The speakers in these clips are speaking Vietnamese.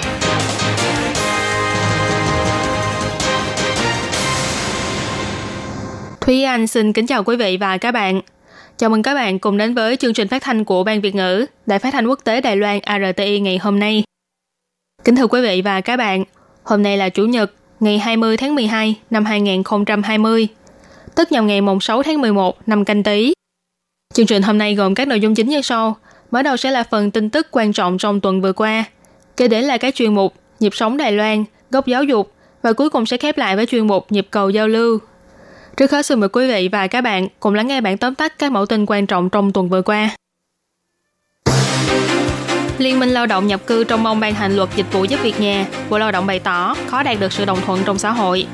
Thúy Anh xin kính chào quý vị và các bạn. Chào mừng các bạn cùng đến với chương trình phát thanh của Ban Việt ngữ, Đài phát thanh quốc tế Đài Loan RTI ngày hôm nay. Kính thưa quý vị và các bạn, hôm nay là Chủ nhật, ngày 20 tháng 12 năm 2020, tức nhằm ngày mùng 6 tháng 11 năm canh tí. Chương trình hôm nay gồm các nội dung chính như sau. Mở đầu sẽ là phần tin tức quan trọng trong tuần vừa qua. Kế đến là các chuyên mục Nhịp sống Đài Loan, Góc giáo dục và cuối cùng sẽ khép lại với chuyên mục Nhịp cầu giao lưu Trước hết xin mời quý vị và các bạn cùng lắng nghe bản tóm tắt các mẫu tin quan trọng trong tuần vừa qua. Liên minh lao động nhập cư trong mong ban hành luật dịch vụ giúp việc nhà, Bộ Lao động bày tỏ khó đạt được sự đồng thuận trong xã hội.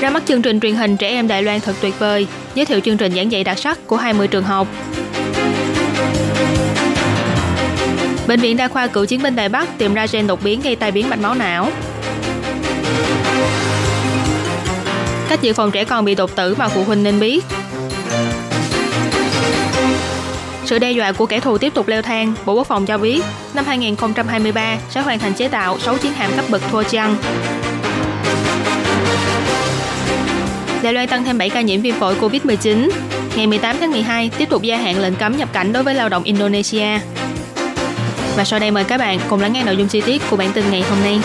Ra mắt chương trình truyền hình Trẻ em Đài Loan thật tuyệt vời, giới thiệu chương trình giảng dạy đặc sắc của 20 trường học. Bệnh viện Đa khoa Cựu chiến binh Đài Bắc tìm ra gen đột biến gây tai biến mạch máu não. Cách dự phòng trẻ con bị đột tử mà phụ huynh nên biết. Sự đe dọa của kẻ thù tiếp tục leo thang, Bộ Quốc phòng cho biết năm 2023 sẽ hoàn thành chế tạo 6 chiến hạm cấp bậc thua chăng. Đài Loan tăng thêm 7 ca nhiễm viêm phổi COVID-19. Ngày 18 tháng 12 tiếp tục gia hạn lệnh cấm nhập cảnh đối với lao động Indonesia. Và sau đây mời các bạn cùng lắng nghe nội dung chi tiết của bản tin ngày hôm nay.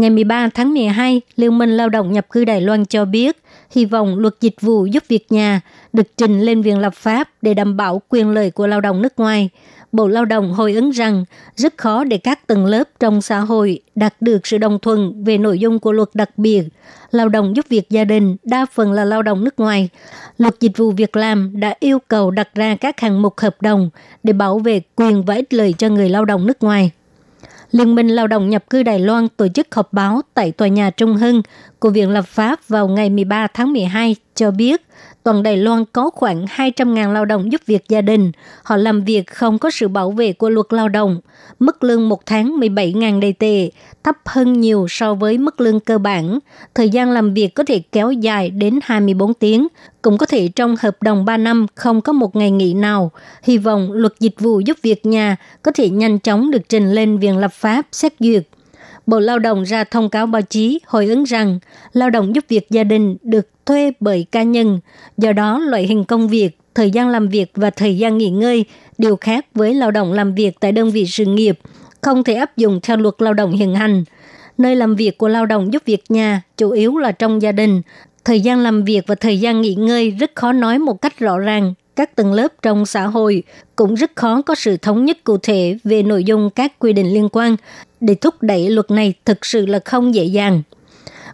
Ngày 13 tháng 12, Liên minh Lao động nhập cư Đài Loan cho biết hy vọng luật dịch vụ giúp việc nhà được trình lên viện lập pháp để đảm bảo quyền lợi của lao động nước ngoài. Bộ Lao động hồi ứng rằng rất khó để các tầng lớp trong xã hội đạt được sự đồng thuận về nội dung của luật đặc biệt. Lao động giúp việc gia đình đa phần là lao động nước ngoài. Luật dịch vụ việc làm đã yêu cầu đặt ra các hạng mục hợp đồng để bảo vệ quyền và ích lợi cho người lao động nước ngoài. Liên minh Lao động nhập cư Đài Loan tổ chức họp báo tại tòa nhà Trung Hưng. Của Viện Lập pháp vào ngày 13 tháng 12 cho biết toàn Đài Loan có khoảng 200.000 lao động giúp việc gia đình. Họ làm việc không có sự bảo vệ của luật lao động. Mức lương một tháng 17.000 đầy tệ, thấp hơn nhiều so với mức lương cơ bản. Thời gian làm việc có thể kéo dài đến 24 tiếng, cũng có thể trong hợp đồng 3 năm không có một ngày nghỉ nào. Hy vọng luật dịch vụ giúp việc nhà có thể nhanh chóng được trình lên Viện Lập pháp xét duyệt. Bộ Lao động ra thông cáo báo chí hồi ứng rằng lao động giúp việc gia đình được thuê bởi cá nhân, do đó loại hình công việc, thời gian làm việc và thời gian nghỉ ngơi đều khác với lao động làm việc tại đơn vị sự nghiệp, không thể áp dụng theo luật lao động hiện hành. Nơi làm việc của lao động giúp việc nhà chủ yếu là trong gia đình, thời gian làm việc và thời gian nghỉ ngơi rất khó nói một cách rõ ràng các tầng lớp trong xã hội cũng rất khó có sự thống nhất cụ thể về nội dung các quy định liên quan để thúc đẩy luật này thực sự là không dễ dàng.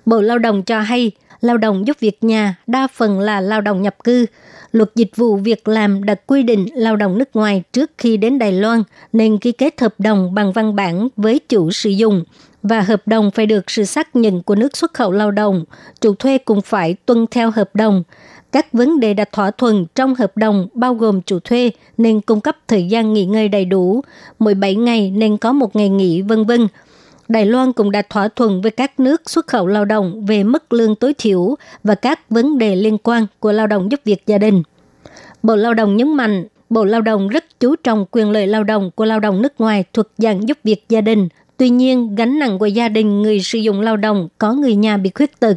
Bộ Lao động cho hay, lao động giúp việc nhà đa phần là lao động nhập cư. Luật dịch vụ việc làm đặt quy định lao động nước ngoài trước khi đến Đài Loan nên ký kết hợp đồng bằng văn bản với chủ sử dụng và hợp đồng phải được sự xác nhận của nước xuất khẩu lao động. Chủ thuê cũng phải tuân theo hợp đồng. Các vấn đề đặt thỏa thuận trong hợp đồng bao gồm chủ thuê nên cung cấp thời gian nghỉ ngơi đầy đủ, mỗi 7 ngày nên có một ngày nghỉ vân vân. Đài Loan cũng đã thỏa thuận với các nước xuất khẩu lao động về mức lương tối thiểu và các vấn đề liên quan của lao động giúp việc gia đình. Bộ Lao động nhấn mạnh, Bộ Lao động rất chú trọng quyền lợi lao động của lao động nước ngoài thuộc dạng giúp việc gia đình. Tuy nhiên, gánh nặng của gia đình người sử dụng lao động có người nhà bị khuyết tật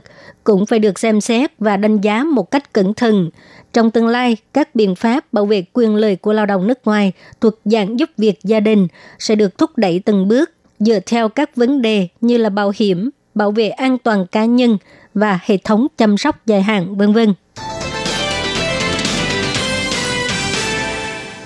cũng phải được xem xét và đánh giá một cách cẩn thận. Trong tương lai, các biện pháp bảo vệ quyền lợi của lao động nước ngoài thuộc dạng giúp việc gia đình sẽ được thúc đẩy từng bước dựa theo các vấn đề như là bảo hiểm, bảo vệ an toàn cá nhân và hệ thống chăm sóc dài hạn, vân vân.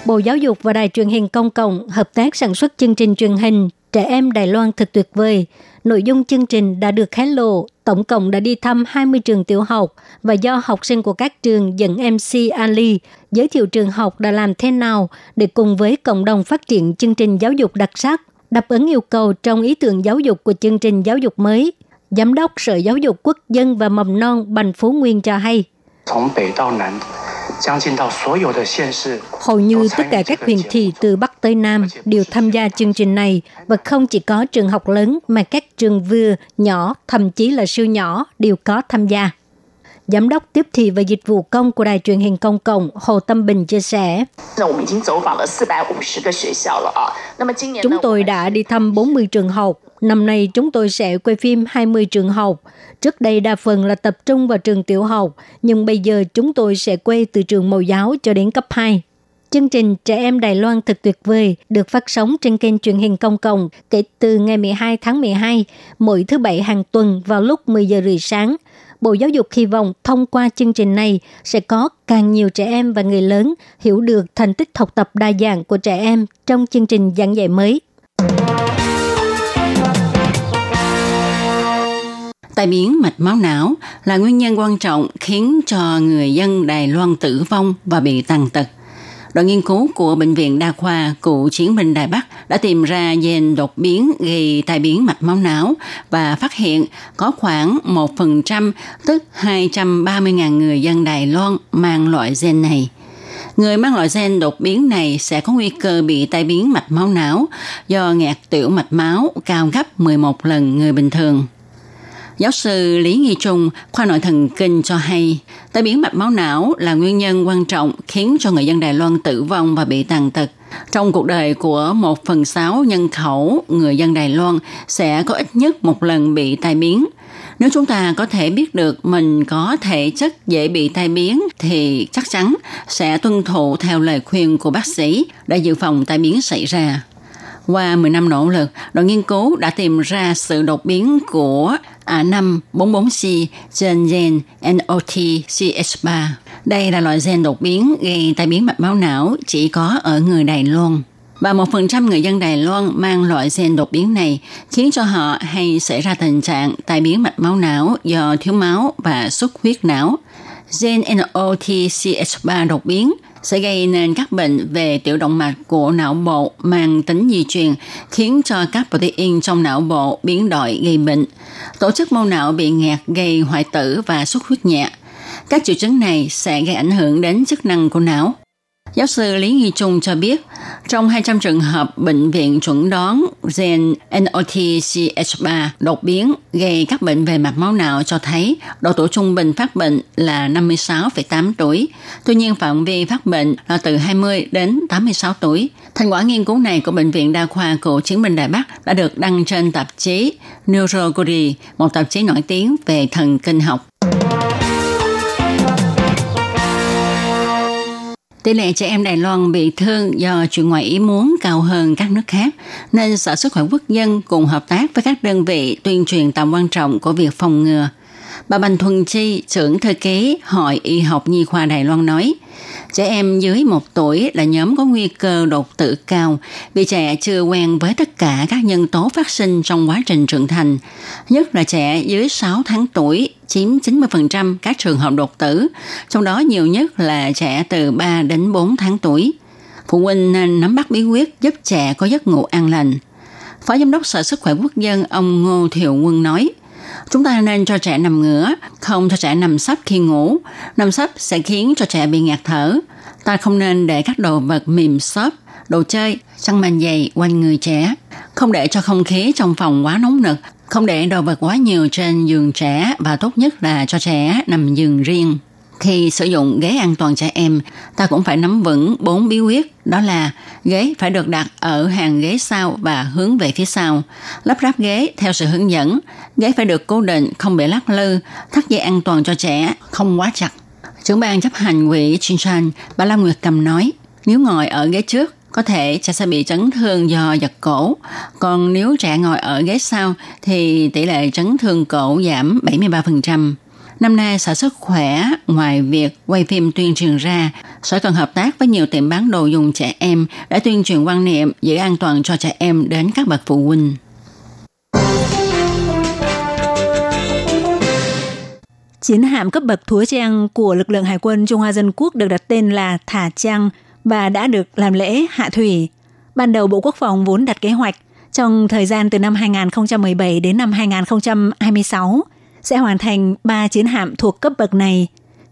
Bộ Giáo dục và Đài truyền hình công cộng hợp tác sản xuất chương trình truyền hình Trẻ em Đài Loan thật tuyệt vời. Nội dung chương trình đã được hé lộ, tổng cộng đã đi thăm 20 trường tiểu học và do học sinh của các trường dẫn MC Ali giới thiệu trường học đã làm thế nào để cùng với cộng đồng phát triển chương trình giáo dục đặc sắc Đáp ứng yêu cầu trong ý tưởng giáo dục của chương trình giáo dục mới, Giám đốc Sở Giáo dục Quốc dân và Mầm non Bành Phú Nguyên cho hay. Hầu như tất cả các huyện thị từ Bắc tới Nam đều tham gia chương trình này và không chỉ có trường học lớn mà các trường vừa, nhỏ, thậm chí là siêu nhỏ đều có tham gia. Giám đốc tiếp thị và dịch vụ công của Đài truyền hình công cộng Hồ Tâm Bình chia sẻ. Chúng tôi đã đi thăm 40 trường học. Năm nay chúng tôi sẽ quay phim 20 trường học. Trước đây đa phần là tập trung vào trường tiểu học, nhưng bây giờ chúng tôi sẽ quay từ trường mẫu giáo cho đến cấp 2. Chương trình Trẻ em Đài Loan thật tuyệt vời được phát sóng trên kênh truyền hình công cộng kể từ ngày 12 tháng 12, mỗi thứ Bảy hàng tuần vào lúc 10 giờ rưỡi sáng – Bộ Giáo dục hy vọng thông qua chương trình này sẽ có càng nhiều trẻ em và người lớn hiểu được thành tích học tập đa dạng của trẻ em trong chương trình giảng dạy mới. Tai biến mạch máu não là nguyên nhân quan trọng khiến cho người dân Đài Loan tử vong và bị tàn tật – Đoàn nghiên cứu của Bệnh viện Đa khoa Cụ Chiến binh Đài Bắc đã tìm ra gen đột biến gây tai biến mạch máu não và phát hiện có khoảng 1%, tức 230.000 người dân Đài Loan mang loại gen này. Người mang loại gen đột biến này sẽ có nguy cơ bị tai biến mạch máu não do nghẹt tiểu mạch máu cao gấp 11 lần người bình thường. Giáo sư Lý Nghi Trung, khoa nội thần kinh cho hay, tai biến mạch máu não là nguyên nhân quan trọng khiến cho người dân Đài Loan tử vong và bị tàn tật. Trong cuộc đời của một phần sáu nhân khẩu, người dân Đài Loan sẽ có ít nhất một lần bị tai biến. Nếu chúng ta có thể biết được mình có thể chất dễ bị tai biến thì chắc chắn sẽ tuân thủ theo lời khuyên của bác sĩ để dự phòng tai biến xảy ra. Qua 10 năm nỗ lực, đoàn nghiên cứu đã tìm ra sự đột biến của À, A544C trên gen NOTCH3. Đây là loại gen đột biến gây tai biến mạch máu não chỉ có ở người Đài Loan. Và một phần trăm người dân Đài Loan mang loại gen đột biến này khiến cho họ hay xảy ra tình trạng tai biến mạch máu não do thiếu máu và xuất huyết não. Gen NOTCH3 đột biến sẽ gây nên các bệnh về tiểu động mạch của não bộ mang tính di truyền, khiến cho các protein trong não bộ biến đổi gây bệnh. Tổ chức mô não bị nghẹt gây hoại tử và xuất huyết nhẹ. Các triệu chứng này sẽ gây ảnh hưởng đến chức năng của não. Giáo sư Lý Nghi Trung cho biết, trong 200 trường hợp bệnh viện chuẩn đoán gen NOTCH3 đột biến gây các bệnh về mạch máu não cho thấy độ tuổi trung bình phát bệnh là 56,8 tuổi. Tuy nhiên phạm vi phát bệnh là từ 20 đến 86 tuổi. Thành quả nghiên cứu này của Bệnh viện Đa khoa Cựu Chiến binh Đài Bắc đã được đăng trên tạp chí Neurology, một tạp chí nổi tiếng về thần kinh học. Tỷ lệ trẻ em Đài Loan bị thương do chuyện ngoại ý muốn cao hơn các nước khác, nên Sở Sức khỏe Quốc dân cùng hợp tác với các đơn vị tuyên truyền tầm quan trọng của việc phòng ngừa. Bà Bành Thuần Chi, trưởng thư ký Hội Y học Nhi khoa Đài Loan nói, Trẻ em dưới 1 tuổi là nhóm có nguy cơ đột tử cao vì trẻ chưa quen với tất cả các nhân tố phát sinh trong quá trình trưởng thành, nhất là trẻ dưới 6 tháng tuổi chiếm 90% các trường hợp đột tử, trong đó nhiều nhất là trẻ từ 3 đến 4 tháng tuổi. Phụ huynh nên nắm bắt bí quyết giúp trẻ có giấc ngủ an lành. Phó Giám đốc Sở Sức khỏe Quốc dân ông Ngô Thiệu Quân nói – Chúng ta nên cho trẻ nằm ngửa, không cho trẻ nằm sấp khi ngủ. Nằm sấp sẽ khiến cho trẻ bị ngạt thở. Ta không nên để các đồ vật mềm xốp, đồ chơi, chăn màn dày quanh người trẻ. Không để cho không khí trong phòng quá nóng nực, không để đồ vật quá nhiều trên giường trẻ và tốt nhất là cho trẻ nằm giường riêng. Khi sử dụng ghế an toàn trẻ em, ta cũng phải nắm vững bốn bí quyết, đó là ghế phải được đặt ở hàng ghế sau và hướng về phía sau, lắp ráp ghế theo sự hướng dẫn, ghế phải được cố định, không bị lắc lư, thắt dây an toàn cho trẻ, không quá chặt. Trưởng ban chấp hành quỹ Chinchan, bà Lam Nguyệt Cầm nói, nếu ngồi ở ghế trước, có thể trẻ sẽ bị chấn thương do giật cổ. Còn nếu trẻ ngồi ở ghế sau thì tỷ lệ chấn thương cổ giảm 73%. Năm nay, Sở Sức Khỏe ngoài việc quay phim tuyên truyền ra, Sở cần hợp tác với nhiều tiệm bán đồ dùng trẻ em để tuyên truyền quan niệm giữ an toàn cho trẻ em đến các bậc phụ huynh. Chiến hạm cấp bậc Thúa Trang của lực lượng Hải quân Trung Hoa Dân Quốc được đặt tên là Thả Trang và đã được làm lễ hạ thủy. Ban đầu Bộ Quốc phòng vốn đặt kế hoạch trong thời gian từ năm 2017 đến năm 2026 sẽ hoàn thành 3 chiến hạm thuộc cấp bậc này.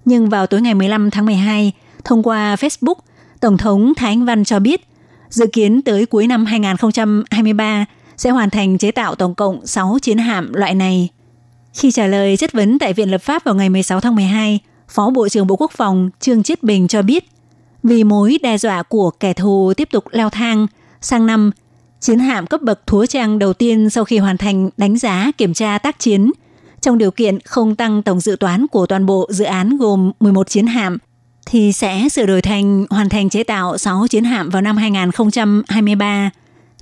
Nhưng vào tối ngày 15 tháng 12, thông qua Facebook, Tổng thống Thái Anh Văn cho biết dự kiến tới cuối năm 2023 sẽ hoàn thành chế tạo tổng cộng 6 chiến hạm loại này. Khi trả lời chất vấn tại Viện Lập pháp vào ngày 16 tháng 12, Phó Bộ trưởng Bộ Quốc phòng Trương Chiết Bình cho biết, vì mối đe dọa của kẻ thù tiếp tục leo thang, sang năm, chiến hạm cấp bậc thúa trang đầu tiên sau khi hoàn thành đánh giá kiểm tra tác chiến, trong điều kiện không tăng tổng dự toán của toàn bộ dự án gồm 11 chiến hạm, thì sẽ sửa đổi thành hoàn thành chế tạo 6 chiến hạm vào năm 2023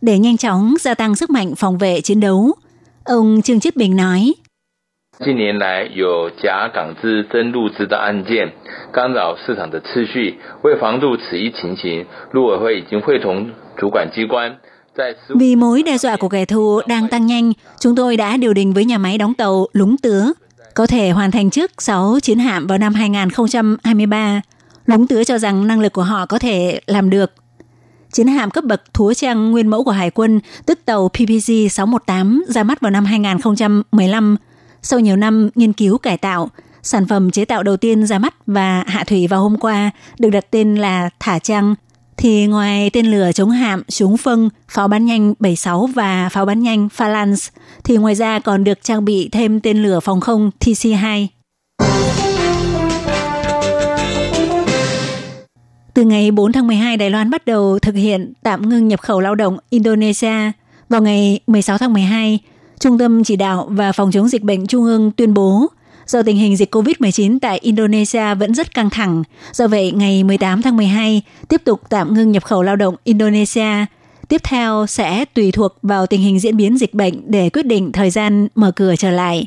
để nhanh chóng gia tăng sức mạnh phòng vệ chiến đấu. Ông Trương Chiết Bình nói, 近年来有假港资真入资的案件，干扰市场的秩序。为防住此一情形，陆委会已经会同主管机关。Vì mối đe dọa của kẻ thù đang tăng nhanh, chúng tôi đã điều đình với nhà máy đóng tàu Lúng Tứa, có thể hoàn thành trước 6 chiến hạm vào năm 2023. Lúng Tứa cho rằng năng lực của họ có thể làm được. Chiến hạm cấp bậc thúa trang nguyên mẫu của Hải quân, tức tàu PPG 618 ra mắt vào năm 2015 sau nhiều năm nghiên cứu cải tạo, sản phẩm chế tạo đầu tiên ra mắt và hạ thủy vào hôm qua được đặt tên là Thả Trăng. Thì ngoài tên lửa chống hạm, súng phân, pháo bắn nhanh 76 và pháo bắn nhanh Phalanx, thì ngoài ra còn được trang bị thêm tên lửa phòng không TC-2. Từ ngày 4 tháng 12, Đài Loan bắt đầu thực hiện tạm ngưng nhập khẩu lao động Indonesia. Vào ngày 16 tháng 12, Trung tâm Chỉ đạo và Phòng chống dịch bệnh Trung ương tuyên bố do tình hình dịch COVID-19 tại Indonesia vẫn rất căng thẳng. Do vậy, ngày 18 tháng 12 tiếp tục tạm ngưng nhập khẩu lao động Indonesia. Tiếp theo sẽ tùy thuộc vào tình hình diễn biến dịch bệnh để quyết định thời gian mở cửa trở lại.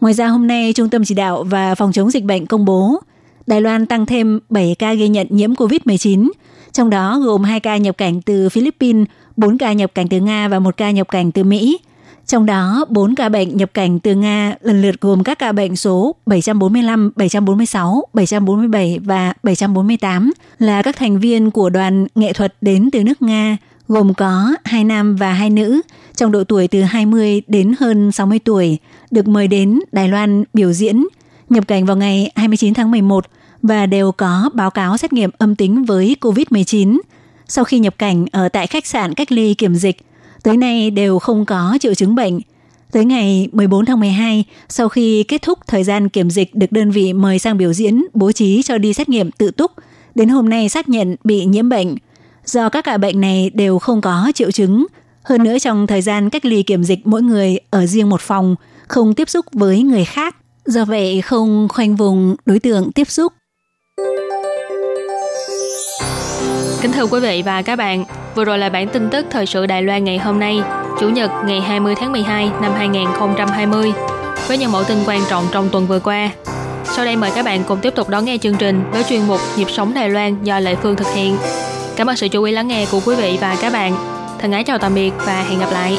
Ngoài ra hôm nay, Trung tâm Chỉ đạo và Phòng chống dịch bệnh công bố Đài Loan tăng thêm 7 ca ghi nhận nhiễm COVID-19, trong đó gồm 2 ca nhập cảnh từ Philippines, 4 ca nhập cảnh từ Nga và 1 ca nhập cảnh từ Mỹ. Trong đó, 4 ca bệnh nhập cảnh từ Nga lần lượt gồm các ca bệnh số 745, 746, 747 và 748 là các thành viên của đoàn nghệ thuật đến từ nước Nga, gồm có hai nam và hai nữ trong độ tuổi từ 20 đến hơn 60 tuổi, được mời đến Đài Loan biểu diễn, nhập cảnh vào ngày 29 tháng 11 và đều có báo cáo xét nghiệm âm tính với COVID-19. Sau khi nhập cảnh ở tại khách sạn cách ly kiểm dịch, tới nay đều không có triệu chứng bệnh. Tới ngày 14 tháng 12, sau khi kết thúc thời gian kiểm dịch được đơn vị mời sang biểu diễn bố trí cho đi xét nghiệm tự túc, đến hôm nay xác nhận bị nhiễm bệnh. Do các ca bệnh này đều không có triệu chứng, hơn nữa trong thời gian cách ly kiểm dịch mỗi người ở riêng một phòng, không tiếp xúc với người khác. Do vậy không khoanh vùng đối tượng tiếp xúc. Kính thưa quý vị và các bạn, vừa rồi là bản tin tức thời sự Đài Loan ngày hôm nay, Chủ nhật ngày 20 tháng 12 năm 2020, với những mẫu tin quan trọng trong tuần vừa qua. Sau đây mời các bạn cùng tiếp tục đón nghe chương trình với chuyên mục Nhịp sống Đài Loan do Lệ Phương thực hiện. Cảm ơn sự chú ý lắng nghe của quý vị và các bạn. Thân ái chào tạm biệt và hẹn gặp lại.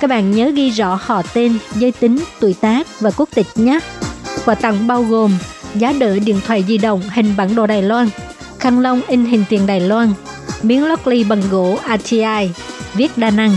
Các bạn nhớ ghi rõ họ tên, giới tính, tuổi tác và quốc tịch nhé. Quà tặng bao gồm giá đỡ điện thoại di động hình bản đồ Đài Loan, khăn lông in hình tiền Đài Loan, miếng lót ly bằng gỗ ATI, viết đa năng.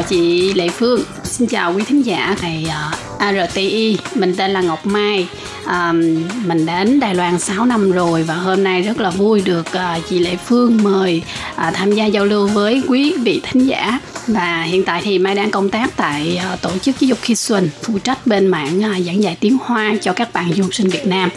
Chào chị Lệ Phương, xin chào quý thính giả này ờ, ARTI, mình tên là Ngọc Mai. À, mình đến Đài Loan 6 năm rồi và hôm nay rất là vui được à, chị Lệ Phương mời à, tham gia giao lưu với quý vị thính giả và hiện tại thì Mai đang công tác tại à, tổ chức giáo dục Khi Xuân phụ trách bên mảng à, giảng dạy tiếng Hoa cho các bạn du học sinh Việt Nam.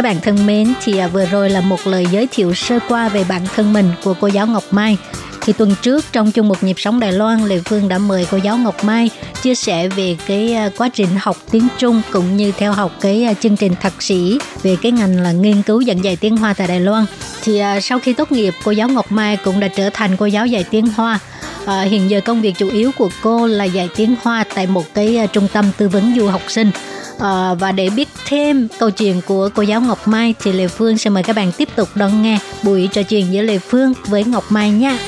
Các bạn thân mến, thì à, vừa rồi là một lời giới thiệu sơ qua về bản thân mình của cô giáo Ngọc Mai. Thì tuần trước trong chung một nhịp sống Đài Loan, Lê Phương đã mời cô giáo Ngọc Mai chia sẻ về cái à, quá trình học tiếng Trung cũng như theo học cái à, chương trình thạc sĩ về cái ngành là nghiên cứu giảng dạy tiếng Hoa tại Đài Loan. Thì sau khi tốt nghiệp, cô giáo Ngọc Mai cũng đã trở thành cô giáo dạy tiếng Hoa. À, hiện giờ công việc chủ yếu của cô là dạy tiếng Hoa tại một cái trung tâm tư vấn du học sinh. À, và để biết thêm câu chuyện của cô giáo Ngọc Mai thì Lê Phương sẽ mời các bạn tiếp tục đón nghe buổi trò chuyện giữa Lê Phương với Ngọc Mai nha.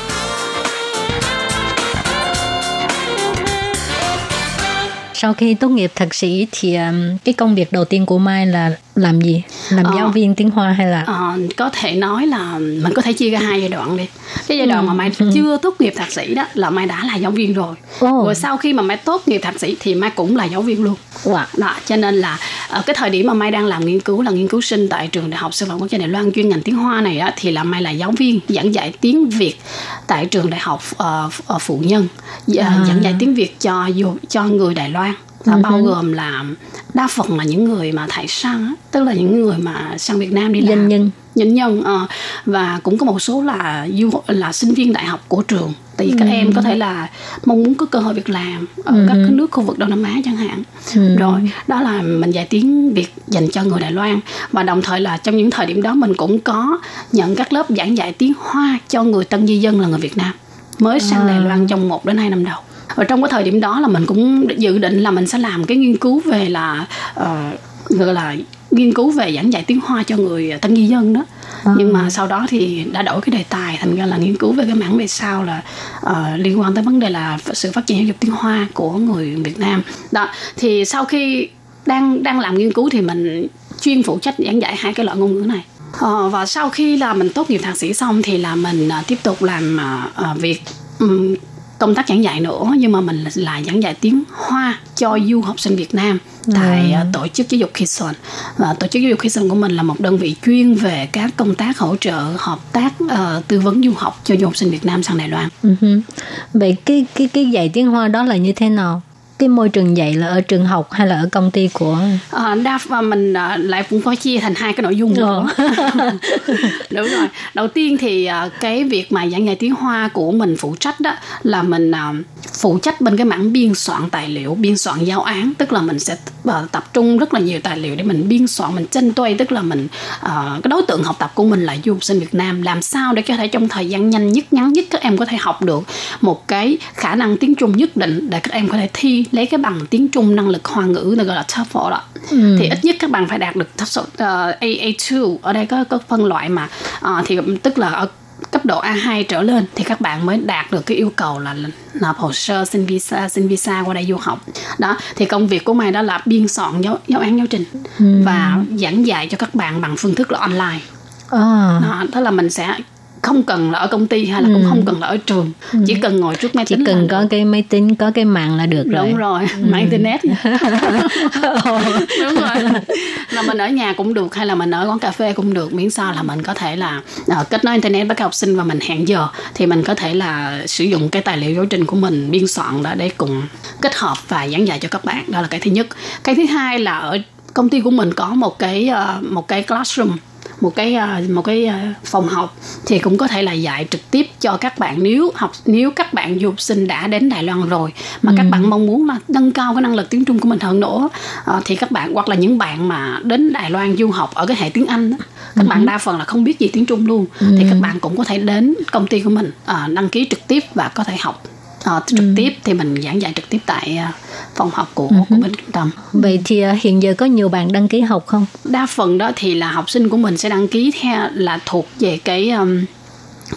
Sau khi tốt nghiệp thạc sĩ thì um, cái công việc đầu tiên của Mai là làm gì? Làm Ờ. giáo viên tiếng Hoa hay là Ờ, có thể nói là mình có thể chia ra hai giai đoạn đi cái giai đoạn mà mai chưa tốt nghiệp thạc sĩ đó là mai đã là giáo viên rồi Ồ. rồi sau khi mà mai tốt nghiệp thạc sĩ thì mai cũng là giáo viên luôn Wow. đó cho nên là ở cái thời điểm mà mai đang làm nghiên cứu là nghiên cứu sinh tại trường đại học sư phạm quốc gia đài loan chuyên ngành tiếng hoa này đó thì là mai là giáo viên giảng dạy tiếng việt tại trường đại học ờ, ờ, phụ nhân Ờ, À. giảng dạy tiếng việt cho cho người đài loan và bao gồm là đa phần là những người mà thải sang tức là những người mà sang Việt Nam đi làm. Doanh nhân? nhân nhân ờ, và cũng có một số là du là sinh viên đại học của trường. Tại vì các em có thể là mong muốn có cơ hội việc làm ở các cái nước khu vực Đông Nam Á chẳng hạn. Rồi đó là mình dạy tiếng Việt dành cho người Đài Loan. Và đồng thời là trong những thời điểm đó mình cũng có nhận các lớp giảng dạy tiếng Hoa cho người tân di dân là người Việt Nam mới sang Đài Loan trong 1 đến 2 năm đầu và trong cái thời điểm đó là mình cũng dự định là mình sẽ làm cái nghiên cứu về là ờ, gọi là nghiên cứu về giảng dạy tiếng Hoa cho người tân di dân đó. Nhưng mà sau đó thì đã đổi cái đề tài thành ra là nghiên cứu về cái mảng về sau là ờ, liên quan tới vấn đề là sự phát triển giáo dục tiếng Hoa của người Việt Nam. Đó thì sau khi đang đang làm nghiên cứu thì mình chuyên phụ trách giảng dạy hai cái loại ngôn ngữ này. Ờ, và sau khi là mình tốt nghiệp thạc sĩ xong thì là mình à, tiếp tục làm à, à, việc ừm, công tác giảng dạy nữa nhưng mà mình là, giảng dạy tiếng Hoa cho du học sinh Việt Nam tại à, tổ chức giáo dục Kison và tổ chức giáo dục Kison của mình là một đơn vị chuyên về các công tác hỗ trợ hợp tác ờ, tư vấn du học cho du học sinh Việt Nam sang Đài Loan Ừ. Vậy cái cái cái dạy tiếng Hoa đó là như thế nào? Cái môi trường dạy là ở trường học hay là ở công ty của Ờ, đa và mình à, lại cũng có chia thành hai cái nội dung nữa. Đúng rồi. Đầu tiên thì à, cái việc mà giảng dạy tiếng hoa của mình phụ trách đó là mình à, phụ trách bên cái mảng biên soạn tài liệu biên soạn giáo án. Tức là mình sẽ à, tập trung rất là nhiều tài liệu để mình biên soạn mình tranh tuây. Tức là mình à, cái đối tượng học tập của mình là du học sinh Việt Nam. Làm sao để có thể trong thời gian nhanh nhất ngắn nhất các em có thể học được một cái khả năng tiếng Trung nhất định để các em có thể thi lấy cái bằng tiếng Trung năng lực hoa ngữ được gọi là TOEFL đó. Thì ít nhất các bạn phải đạt được TOEFL uh, AA2 ở đây có có phân loại mà. Ờ, thì tức là ở cấp độ A2 trở lên thì các bạn mới đạt được cái yêu cầu là nộp hồ sơ xin visa xin visa qua đây du học. Đó thì công việc của mày đó là biên soạn giáo giáo án giáo trình và giảng dạy cho các bạn bằng phương thức là online. À, đó, đó là mình sẽ không cần là ở công ty hay là cũng không cần là ở trường chỉ cần ngồi trước máy chỉ tính cần có được. cái máy tính có cái mạng là được rồi. đúng rồi mạng internet. Đúng rồi. Là mình ở nhà cũng được hay là mình ở quán cà phê cũng được miễn sao là mình có thể là ờ, kết nối internet với các học sinh và mình hẹn giờ thì mình có thể là sử dụng cái tài liệu giáo trình của mình biên soạn đó để cùng kết hợp và giảng dạy cho các bạn. Đó là cái thứ nhất. Cái thứ hai là ở công ty của mình có một cái uh, một cái classroom một cái uh, một cái uh, phòng học thì cũng có thể là dạy trực tiếp cho các bạn nếu học nếu các bạn du học sinh đã đến Đài Loan rồi mà ừ. các bạn mong muốn là nâng cao cái năng lực tiếng Trung của mình hơn nữa uh, thì các bạn hoặc là những bạn mà đến Đài Loan du học ở cái hệ tiếng Anh các ừ. bạn đa phần là không biết gì tiếng Trung luôn ừ. thì các bạn cũng có thể đến công ty của mình đăng ký trực tiếp và có thể học uh, trực ừ. tiếp thì mình giảng dạy trực tiếp tại uh, phòng học của ừ. của bên trung tâm. Vậy thì uh, hiện giờ có nhiều bạn đăng ký học không? Đa phần đó thì là học sinh của mình sẽ đăng ký theo là thuộc về cái um,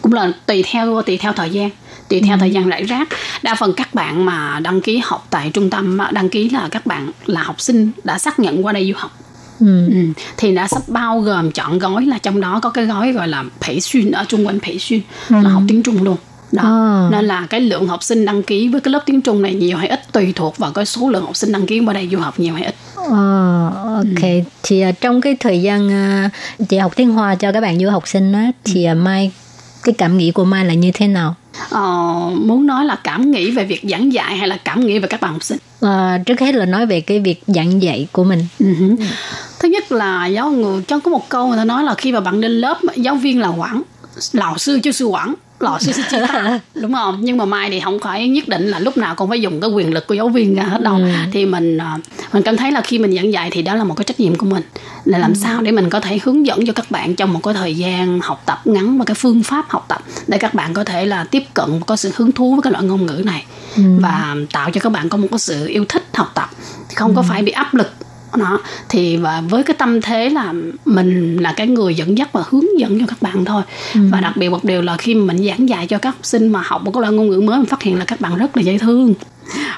cũng là tùy theo tùy theo thời gian tùy theo ừ. thời gian rải rác đa phần các bạn mà đăng ký học tại trung tâm đăng ký là các bạn là học sinh đã xác nhận qua đây du học Ừ. Ừ. thì đã sắp bao gồm chọn gói là trong đó có cái gói gọi là phẩy xuyên ở trung quanh phẩy xuyên ừ. là học tiếng trung luôn đó. À. nên là cái lượng học sinh đăng ký với cái lớp tiếng Trung này nhiều hay ít tùy thuộc vào cái số lượng học sinh đăng ký qua đây du học nhiều hay ít. À, ok. Ừ. thì uh, trong cái thời gian chị học tiếng Hoa cho các bạn du học sinh á thì uh, mai cái cảm nghĩ của mai là như thế nào? Ờ, muốn nói là cảm nghĩ về việc giảng dạy hay là cảm nghĩ về các bạn học sinh? À, trước hết là nói về cái việc giảng dạy của mình. Uh-huh. thứ nhất là giáo người cho có một câu người ta nói là khi mà bạn lên lớp giáo viên là quản lão sư chứ sư quản lọ sư chi ta đúng không nhưng mà mai thì không phải nhất định là lúc nào cũng phải dùng cái quyền lực của giáo viên ra hết đâu ừ. thì mình ờ, mình cảm thấy là khi mình giảng dạy thì đó là một cái trách nhiệm của mình là làm ừ. sao để mình có thể hướng dẫn cho các bạn trong một cái thời gian học tập ngắn và cái phương pháp học tập để các bạn có thể là tiếp cận có sự hứng thú với cái loại ngôn ngữ này ừ. và tạo cho các bạn có một cái sự yêu thích học tập không ừ. có phải bị áp lực đó. Thì và với cái tâm thế là mình là cái người dẫn dắt và hướng dẫn cho các bạn thôi. Ừ. và đặc biệt một điều là khi mình giảng dạy cho các học sinh mà học một cái loại ngôn ngữ mới mình phát hiện là các bạn rất là dễ thương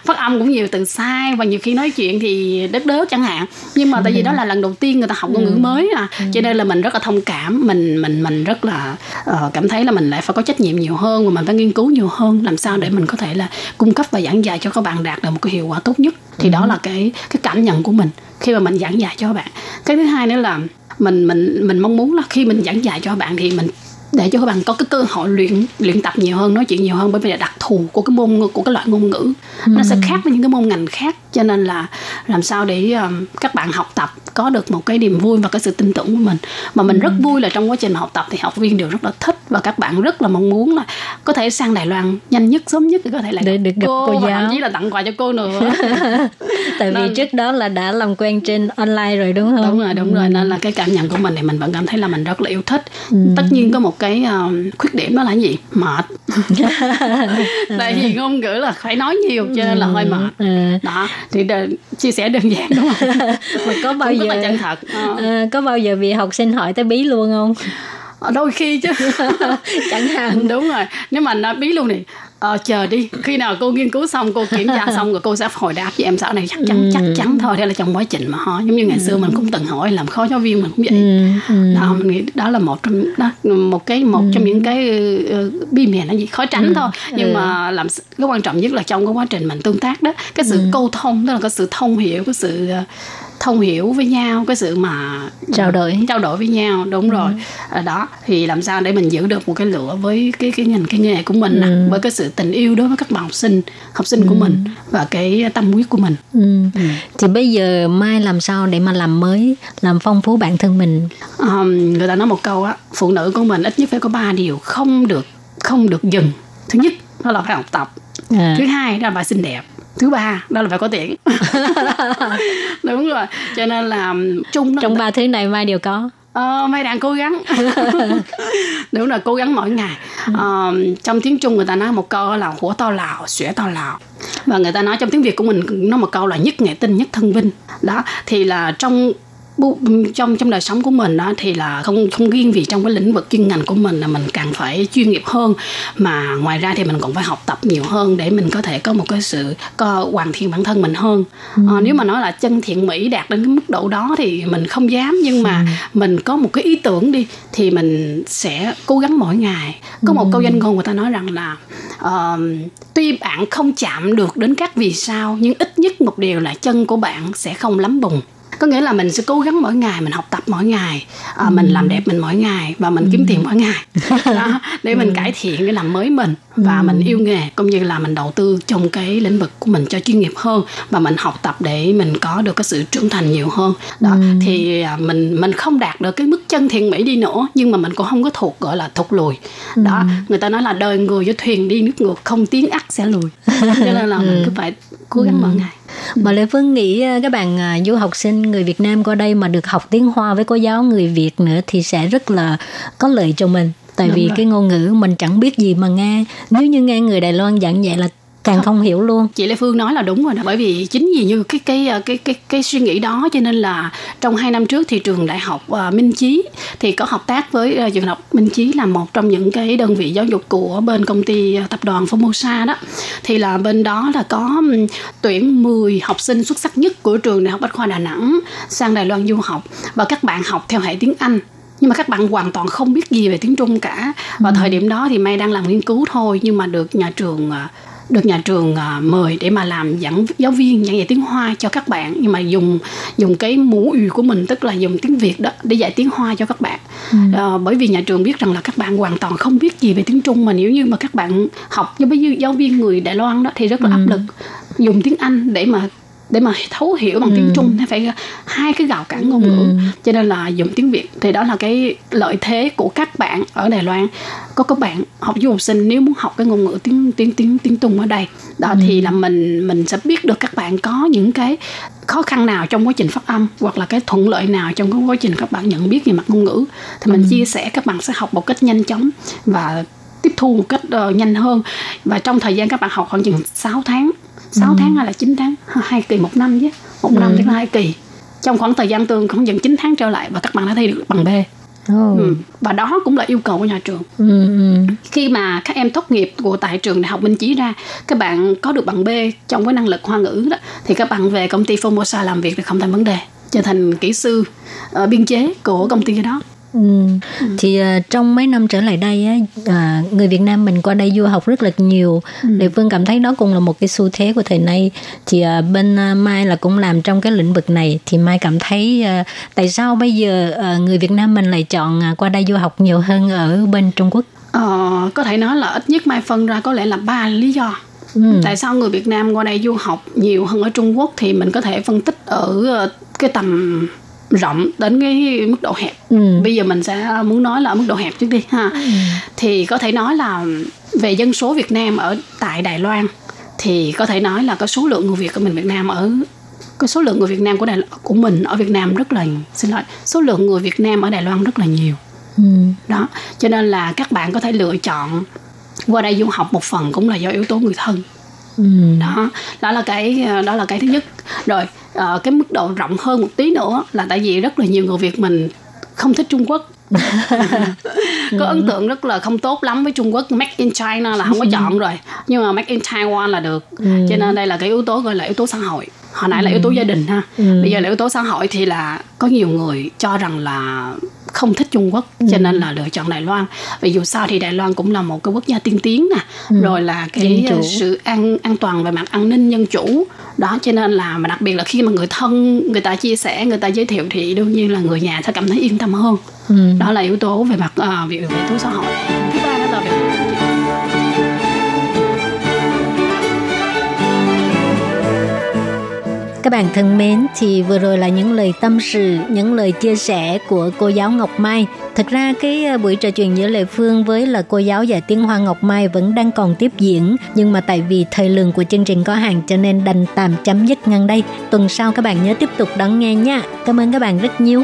phát âm cũng nhiều từ sai và nhiều khi nói chuyện thì đất đớt chẳng hạn nhưng mà tại vì đó là lần đầu tiên người ta học ngôn ngữ ừ. mới à ừ. cho nên là mình rất là thông cảm mình mình mình rất là uh, cảm thấy là mình lại phải có trách nhiệm nhiều hơn và mình phải nghiên cứu nhiều hơn làm sao để mình có thể là cung cấp và giảng dạy cho các bạn đạt được một cái hiệu quả tốt nhất thì đó là cái cái cảm nhận của mình khi mà mình giảng dạy cho bạn cái thứ hai nữa là mình mình mình mong muốn là khi mình giảng dạy cho bạn thì mình để cho các bạn có cái cơ hội luyện luyện tập nhiều hơn nói chuyện nhiều hơn bởi vì là đặc thù của cái môn của cái loại ngôn ngữ ừ. nó sẽ khác với những cái môn ngành khác cho nên là làm sao để um, các bạn học tập có được một cái niềm vui và cái sự tin tưởng của mình. Mà mình ừ. rất vui là trong quá trình học tập thì học viên đều rất là thích và các bạn rất là mong muốn là có thể sang Đài Loan nhanh nhất sớm nhất thì có thể lại để được gặp cô, cô giáo thậm chí là tặng quà cho cô nữa. Tại vì nên, trước đó là đã làm quen trên online rồi đúng không? Đúng rồi đúng rồi. Nên là cái cảm nhận của mình thì mình vẫn cảm thấy là mình rất là yêu thích. Ừ. tất nhiên có một cái uh, khuyết điểm đó là gì? Mệt. Tại vì ngôn ngữ là phải nói nhiều cho nên là hơi mệt. Ừ. đó thì đ- chia sẻ đơn giản đúng không? Mà có bao giờ là chân thật. À, có bao giờ bị học sinh hỏi tới bí luôn không? Đôi khi chứ. Chẳng hạn. Đúng rồi. Nếu mà nói bí luôn thì ờ, chờ đi khi nào cô nghiên cứu xong cô kiểm tra xong rồi cô sẽ hồi đáp với em sau này chắc chắn ừ. chắc chắn thôi đây là trong quá trình mà ho giống như ngày ừ. xưa mình cũng từng hỏi làm khó giáo viên mình cũng vậy ừ. ừ. đó mình nghĩ đó là một trong đó một cái một ừ. trong những cái uh, bi mẹ là gì khó tránh ừ. thôi nhưng ừ. mà làm cái quan trọng nhất là trong cái quá trình mình tương tác đó cái sự ừ. câu thông tức là cái sự thông hiểu cái sự uh, thông hiểu với nhau cái sự mà trao đổi trao đổi với nhau đúng ừ. rồi à, đó thì làm sao để mình giữ được một cái lửa với cái cái ngành cái nghề của mình ừ. với cái sự tình yêu đối với các bạn học sinh học sinh ừ. của mình và cái tâm huyết của mình ừ. Ừ. thì bây giờ mai làm sao để mà làm mới làm phong phú bản thân mình um, người ta nói một câu á phụ nữ của mình ít nhất phải có ba điều không được không được dừng thứ nhất đó là phải học tập à. thứ hai đó là phải xinh đẹp thứ ba đó là phải có tiền. Đúng rồi cho nên là chung trong ba thứ này mai đều có. Ờ, mai đang cố gắng. Đúng là cố gắng mỗi ngày. Ờ, trong tiếng trung người ta nói một câu là hủa to lào xuyển to lào. Và người ta nói trong tiếng việt của mình nó một câu là nhất nghệ tinh nhất thân vinh. Đó thì là trong trong trong đời sống của mình đó thì là không không riêng vì trong cái lĩnh vực chuyên ngành của mình là mình càng phải chuyên nghiệp hơn mà ngoài ra thì mình còn phải học tập nhiều hơn để mình có thể có một cái sự có hoàn thiện bản thân mình hơn ừ. à, nếu mà nói là chân thiện mỹ đạt đến cái mức độ đó thì mình không dám nhưng mà ừ. mình có một cái ý tưởng đi thì mình sẽ cố gắng mỗi ngày có một ừ. câu danh ngôn người ta nói rằng là uh, tuy bạn không chạm được đến các vì sao nhưng ít nhất một điều là chân của bạn sẽ không lắm bùng có nghĩa là mình sẽ cố gắng mỗi ngày mình học tập mỗi ngày à, mình làm đẹp mình mỗi ngày và mình kiếm tiền mỗi ngày. Đó, để mình cải thiện cái làm mới mình và mình yêu nghề cũng như là mình đầu tư trong cái lĩnh vực của mình cho chuyên nghiệp hơn và mình học tập để mình có được cái sự trưởng thành nhiều hơn. Đó thì à, mình mình không đạt được cái mức chân thiện mỹ đi nữa nhưng mà mình cũng không có thuộc gọi là thụt lùi. Đó người ta nói là đời người với thuyền đi nước ngược không tiến ắt sẽ lùi. Cho nên là mình cứ phải cố gắng mỗi ngày Mà Lê Phương nghĩ ờ, các bạn ờ, du học sinh người Việt Nam qua đây mà được học tiếng Hoa với cô giáo người Việt nữa thì sẽ rất là có lợi cho mình. Tại Đúng vì rồi. cái ngôn ngữ mình chẳng biết gì mà nghe. Nếu như nghe người Đài Loan giảng vậy là càng không. hiểu luôn. chị Lê Phương nói là đúng rồi đó bởi vì chính vì như cái cái ờ, cái cái cái suy nghĩ đó cho nên là trong hai năm trước thì trường đại học ờ, Minh Chí thì có hợp tác với ờ, trường đại học Minh Chí là một trong những cái đơn vị giáo dục của bên công ty tập đoàn Formosa đó. Thì là bên đó là có tuyển 10 học sinh xuất sắc nhất của trường đại học Bách khoa Đà Nẵng sang Đài Loan du học. Và các bạn học theo hệ tiếng Anh nhưng mà các bạn hoàn toàn không biết gì về tiếng Trung cả. Và thời điểm đó thì May đang làm nghiên cứu thôi nhưng mà được nhà trường được nhà trường à, mời để mà làm giảng giáo viên giảng dạy tiếng Hoa cho các bạn. Nhưng mà dùng dùng cái mũ ủy của mình tức là dùng tiếng Việt đó để dạy tiếng Hoa cho các bạn. Ờ, bởi vì nhà trường biết rằng là các bạn hoàn toàn không biết gì về tiếng Trung mà nếu như mà các bạn học với giáo viên người Đài Loan đó thì rất là áp lực dùng tiếng Anh để mà để mà thấu hiểu bằng tiếng Trung thì phải hai cái rào cản ngôn ngữ. Cho nên là dùng tiếng Việt thì đó là cái lợi thế của các bạn ở Đài Loan. Có các bạn học du học sinh nếu muốn học cái ngôn ngữ tiếng tiếng tiếng tiếng Trung ở đây đó thì là mình mình sẽ biết được các bạn có những cái khó khăn nào trong quá trình phát âm hoặc là cái thuận lợi nào trong cái quá trình các bạn nhận biết về mặt ngôn ngữ. Thì mình chia sẻ các bạn sẽ học một cách nhanh chóng và tiếp thu một cách ờ, nhanh hơn. Và trong thời gian các bạn học khoảng chừng 6 tháng 6 tháng hay là 9 tháng? Hai kỳ một năm chứ. Một năm tức là hai kỳ. Trong khoảng thời gian tương khoảng chừng 9 tháng trở lại và các bạn đã thi được bằng B. Oh. ừ. và đó cũng là yêu cầu của nhà trường. Ừ, ừ. khi mà các em tốt nghiệp của tại trường đại học Minh Chí ra các bạn có được bằng B trong cái năng lực hoa ngữ đó thì các bạn về công ty Formosa làm việc thì không thành vấn đề trở thành kỹ sư ờ, biên chế của công ty cái đó Ừ. Thì ờ, trong mấy năm trở lại đây á, à, người Việt Nam mình qua đây du học rất là nhiều. Lệ Phương cảm thấy đó cũng là một cái xu thế của thời nay. Thì ờ, bên ờ, Mai là cũng làm trong cái lĩnh vực này. Thì Mai cảm thấy ờ, tại sao bây giờ ờ, người Việt Nam mình lại chọn ờ, qua đây du học nhiều hơn ở bên Trung Quốc? Ờ, có thể nói là ít nhất mai phân ra có lẽ là ba lý do Ừ. tại sao người Việt Nam qua đây du học nhiều hơn ở Trung Quốc thì mình có thể phân tích ở ờ, cái tầm rộng đến cái mức độ hẹp Ừ. bây giờ mình sẽ muốn nói là ở mức độ hẹp trước đi ha thì có thể nói là về dân số Việt Nam ở tại Đài Loan thì có thể nói là có số lượng người Việt của mình Việt Nam ở cái số lượng người Việt Nam của Đài của mình ở Việt Nam rất là xin lỗi số lượng người Việt Nam ở Đài Loan rất là nhiều Ừ. đó cho nên là các bạn có thể lựa chọn qua đây du học một phần cũng là do yếu tố người thân Ừ. đó đó là cái đó là cái thứ nhất rồi ờ, cái mức độ rộng hơn một tí nữa là tại vì rất là nhiều người việt mình không thích trung quốc. Có ấn tượng rất là không tốt lắm với Trung Quốc Make in China là không có chọn rồi. Nhưng mà Make in Taiwan là được. Cho nên đây là cái yếu tố gọi là yếu tố xã hội. Hồi nãy là yếu tố gia đình ha. Bây giờ là yếu tố xã hội thì là có nhiều người cho rằng là không thích Trung Quốc cho nên là lựa chọn Đài Loan. Vì dù sao thì Đài Loan cũng là một cái quốc gia tiên tiến nè. Rồi là cái sự an an toàn về mặt an ninh dân chủ. Đó cho nên là mà đặc biệt là khi mà người thân người ta chia sẻ người ta giới thiệu thì đương nhiên là người nhà sẽ cảm thấy yên tâm hơn. Đó là yếu tố về mặt à, về, về yếu tố xã hội. Thứ ba đó là về Các bạn thân mến, thì vừa rồi là những lời tâm sự, những lời chia sẻ của cô giáo Ngọc Mai. Thực ra cái ờ, buổi trò chuyện giữa Lệ Phương với là cô giáo dạy tiếng Hoa Ngọc Mai vẫn đang còn tiếp diễn, nhưng mà tại vì thời lượng của chương trình có hạn cho nên đành tạm chấm dứt ngang đây. Tuần sau các bạn nhớ tiếp tục đón nghe nha. Cảm ơn các bạn rất nhiều.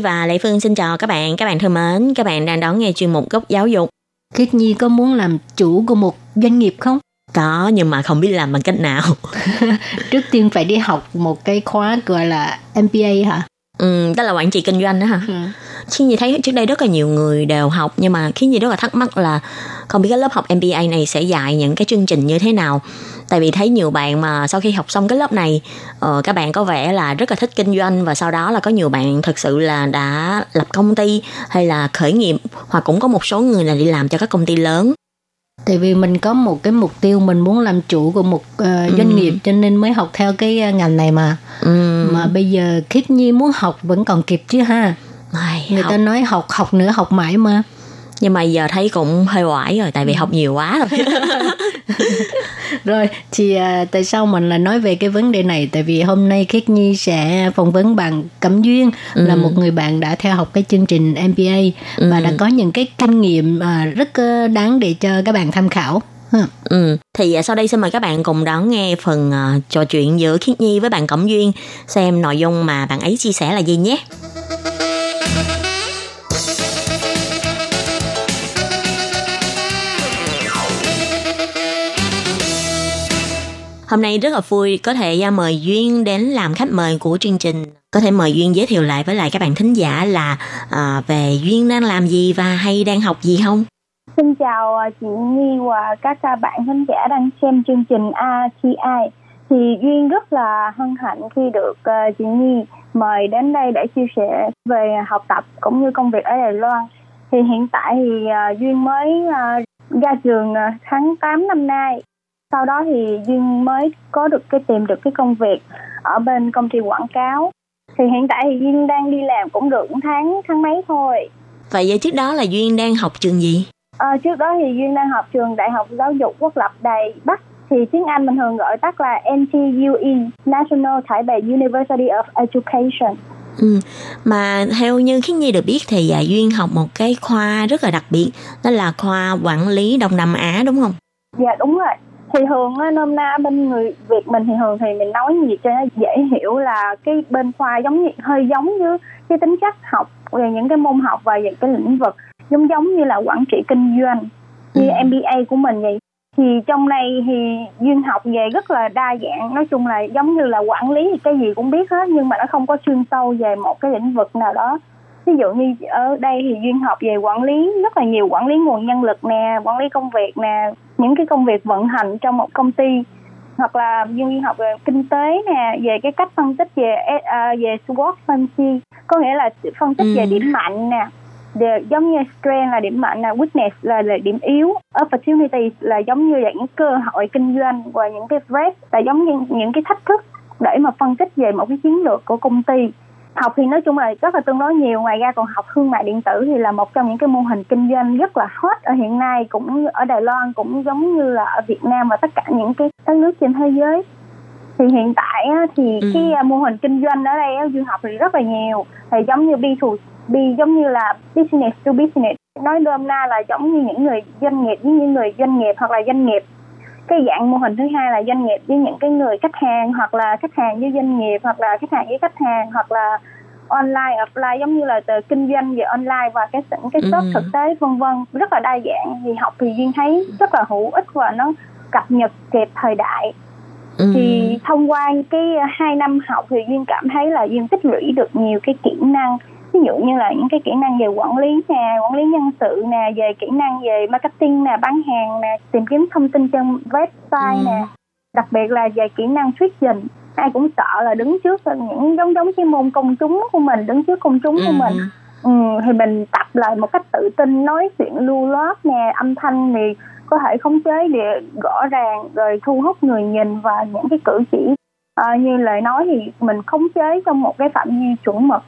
Nhi và Lệ Phương xin chào các bạn. Các bạn thân mến, các bạn đang đón nghe chuyên mục Góc Giáo dục. Khiết Nhi có muốn làm chủ của một doanh nghiệp không? Có, nhưng mà không biết làm bằng cách nào. Trước tiên phải đi học một cái khóa gọi là MBA hả? Ừ, đó là quản trị kinh doanh đó hả? Ừ. Khiến Nhi thấy trước đây rất là nhiều người đều học nhưng mà Khiến Nhi rất là thắc mắc là không biết cái lớp học MBA này sẽ dạy những cái chương trình như thế nào. Tại vì thấy nhiều bạn mà sau khi học xong cái lớp này uh, các bạn có vẻ là rất là thích kinh doanh và sau đó là có nhiều bạn thực sự là đã lập công ty hay là khởi nghiệp hoặc cũng có một số người là đi làm cho các công ty lớn. Tại vì mình có một cái mục tiêu mình muốn làm chủ của một uh, doanh nghiệp cho nên mới học theo cái uh, ngành này mà. Ừ. Mà bây giờ Khiết Nhi muốn học vẫn còn kịp chứ ha. Ai, Người học. ta nói học học nữa học mãi mà. Nhưng mà giờ thấy cũng hơi oải rồi tại vì học nhiều quá rồi Rồi thì à, tại sao mình lại nói về cái vấn đề này? Tại vì hôm nay Khiết Nhi sẽ phỏng vấn bạn Cẩm Duyên Ừ. là một người bạn đã theo học cái chương trình MBA và Ừ. đã có những cái kinh nghiệm à, rất ờ, đáng để cho các bạn tham khảo. Ừ. thì à, sau đây xin mời các bạn cùng đón nghe phần à, trò chuyện giữa khiết nhi với bạn cẩm duyên xem nội dung mà bạn ấy chia sẻ là gì nhé Hôm nay rất là vui có thể à, mời Duyên đến làm khách mời của chương trình. Có thể mời Duyên giới thiệu lại với lại các bạn thính giả là à, về Duyên đang làm gì và hay đang học gì không? Xin chào à, chị Nhi và các à, bạn khán giả đang xem chương trình ATI. Thì Duyên rất là hân hạnh khi được chị Nhi mời đến đây để chia sẻ về học tập cũng như công việc ở Đài Loan. Thì hiện tại thì Duyên mới ra trường tháng 8 năm nay. Sau đó thì Duyên mới có được cái tìm được cái công việc ở bên công ty quảng cáo. Thì hiện tại thì Duyên đang đi làm cũng được tháng tháng mấy thôi. Vậy giờ trước đó là Duyên đang học trường gì? Ờ, trước đó thì Duyên đang học trường Đại học Giáo dục Quốc lập Đài Bắc thì tiếng Anh mình thường gọi tắt là NTUE National Taipei University of Education. Ừ. Mà theo như Khiết Nhi được biết thì à, Duyên học một cái khoa rất là đặc biệt đó là khoa quản lý Đông Nam Á đúng không? Dạ đúng rồi. Thì thường á, nôm na bên người Việt mình thì thường thì mình nói gì cho nó dễ hiểu là cái bên khoa giống như hơi giống như cái tính chất học về những cái môn học và những cái lĩnh vực giống giống như là quản trị kinh doanh như Ừ. MBA của mình vậy thì trong này thì duyên học về rất là đa dạng nói chung là giống như là quản lý thì cái gì cũng biết hết nhưng mà nó không có chuyên sâu về một cái lĩnh vực nào đó ví dụ như ở đây thì duyên học về quản lý rất là nhiều quản lý nguồn nhân lực nè quản lý công việc nè những cái công việc vận hành trong một công ty hoặc là duyên duyên học về kinh tế nè về cái cách phân tích về à, về SWOT phân có nghĩa là phân tích về Ừ. điểm mạnh nè Để, giống như strength là điểm mạnh là weakness là, là điểm yếu opportunities là giống như những cơ hội kinh doanh và những cái threat là giống như những cái thách thức để mà phân tích về một cái chiến lược của công ty học thì nói chung là rất là tương đối nhiều ngoài ra còn học thương mại điện tử thì là một trong những cái mô hình kinh doanh rất là hot ở hiện nay cũng ở Đài Loan cũng giống như là ở Việt Nam và tất cả những cái các nước trên thế giới thì hiện tại thì Ừ. cái à, mô hình kinh doanh ở đây du học thì rất là nhiều thì giống như B2 B giống như là business to business nói đơm na là giống như những người doanh nghiệp với những người doanh nghiệp hoặc là doanh nghiệp cái dạng mô hình thứ hai là doanh nghiệp với những cái người khách hàng hoặc là khách hàng với doanh nghiệp hoặc là khách hàng với khách hàng hoặc là online offline giống như là từ kinh doanh về online và cái cái shop Ừ. thực tế vân vân rất là đa dạng thì học thì duyên thấy rất là hữu ích và nó cập nhật kịp thời đại Ừ. thì thông qua cái hai năm học thì duyên cảm thấy là duyên tích lũy được nhiều cái kỹ năng ví dụ như là những cái kỹ năng về quản lý nè quản lý nhân sự nè về kỹ năng về marketing nè bán hàng nè tìm kiếm thông tin trên website Ừ. nè đặc biệt là về kỹ năng thuyết trình ai cũng sợ là đứng trước những giống giống cái môn công chúng của mình đứng trước công chúng của Ừ. mình ừ, thì mình tập lại một cách tự tin nói chuyện lưu loát nè âm thanh thì có thể khống chế để rõ ràng rồi thu hút người nhìn và những cái cử chỉ à, như lời nói thì mình khống chế trong một cái phạm vi chuẩn mực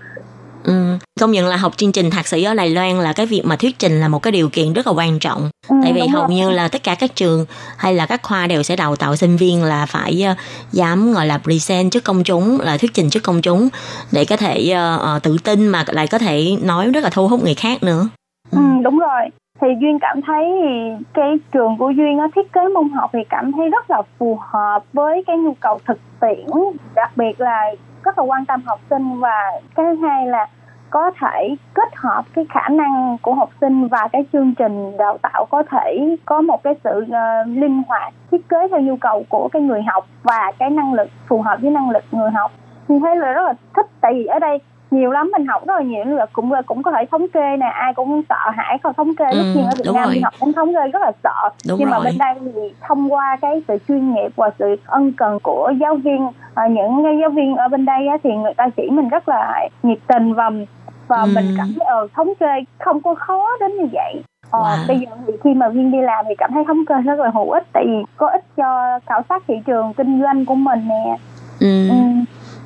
Ừ, công nhận là học chương trình thạc sĩ ở Đài Loan là cái việc mà thuyết trình là một cái điều kiện rất là quan trọng. Ừ, Tại vì hầu rồi. như là tất cả các trường hay là các khoa đều sẽ đào tạo sinh viên là phải ờ, dám gọi là present trước công chúng, là thuyết trình trước công chúng để có thể ờ, tự tin mà lại có thể nói rất là thu hút người khác nữa. Ừ, đúng rồi. Thì Duyên cảm thấy thì cái trường của Duyên nó thiết kế môn học thì cảm thấy rất là phù hợp với cái nhu cầu thực tiễn, đặc biệt là rất là quan tâm học sinh và cái thứ hai là có thể kết hợp cái khả năng của học sinh và cái chương trình đào tạo có thể có một cái sự uh, linh hoạt thiết kế theo nhu cầu của cái người học và cái năng lực phù hợp với năng lực người học. Như thế là rất là thích tại vì ở đây nhiều lắm mình học rất là nhiều là cũng cũng có thể thống kê nè ai cũng sợ hãi không thống kê Ừ, lúc nhiên ở Việt Nam rồi. đi học cũng thống kê rất là sợ Đúng nhưng mà rồi. bên đây thì thông qua cái sự chuyên nghiệp và sự ân cần của giáo viên à, những giáo viên ở bên đây á, thì người ta chỉ mình rất là nhiệt tình và và Ừ. mình cảm thấy ờ thống kê không có khó đến như vậy Ờ, Wow. bây giờ thì khi mà viên đi làm thì cảm thấy thống kê rất là hữu ích tại vì có ích cho khảo sát thị trường kinh doanh của mình nè Ừ. ừ.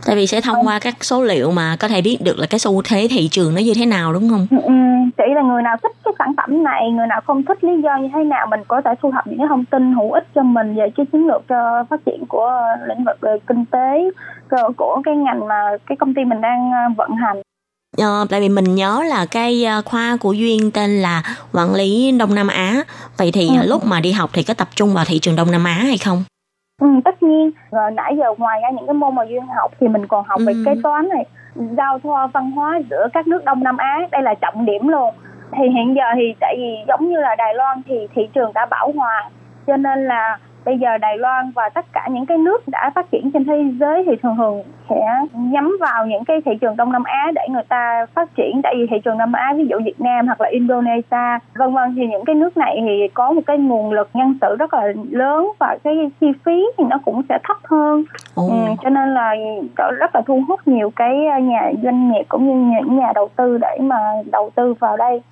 Tại vì sẽ thông qua các số liệu mà có thể biết được là cái xu thế thị trường nó như thế nào đúng không? Ừ, ừ, chỉ là người nào thích cái sản phẩm này người nào không thích lý do như thế nào mình có thể thu thập những cái thông tin hữu ích cho mình về cái chiến lược cho phát triển của lĩnh vực ờ, kinh tế của, của cái ngành mà cái công ty mình đang ờ, vận hành Ờ, tại vì mình nhớ là cái ờ, khoa của Duyên tên là quản lý Đông Nam Á. Vậy thì ờ, Ừ. lúc mà đi học thì có tập trung vào thị trường Đông Nam Á hay không? Ừ, tất nhiên. Rồi nãy giờ ngoài ra những cái môn mà duyên học thì mình còn học về Ừ. kế toán này giao thoa văn hóa giữa các nước Đông Nam Á. Đây là trọng điểm luôn. Thì hiện giờ thì tại vì giống như là Đài Loan thì thị trường đã bảo hòa cho nên là bây giờ Đài Loan và tất cả những cái nước đã phát triển trên thế giới thì thường thường sẽ nhắm vào những cái thị trường Đông Nam Á để người ta phát triển. Tại vì thị trường Đông Nam Á ví dụ Việt Nam hoặc là Indonesia vân vân. Thì những cái nước này thì có một cái nguồn lực nhân sự rất là lớn và cái chi phí thì nó cũng sẽ thấp hơn. Ừ, cho nên là rất là thu hút nhiều cái nhà doanh nghiệp cũng như những nhà đầu tư để mà đầu tư vào đây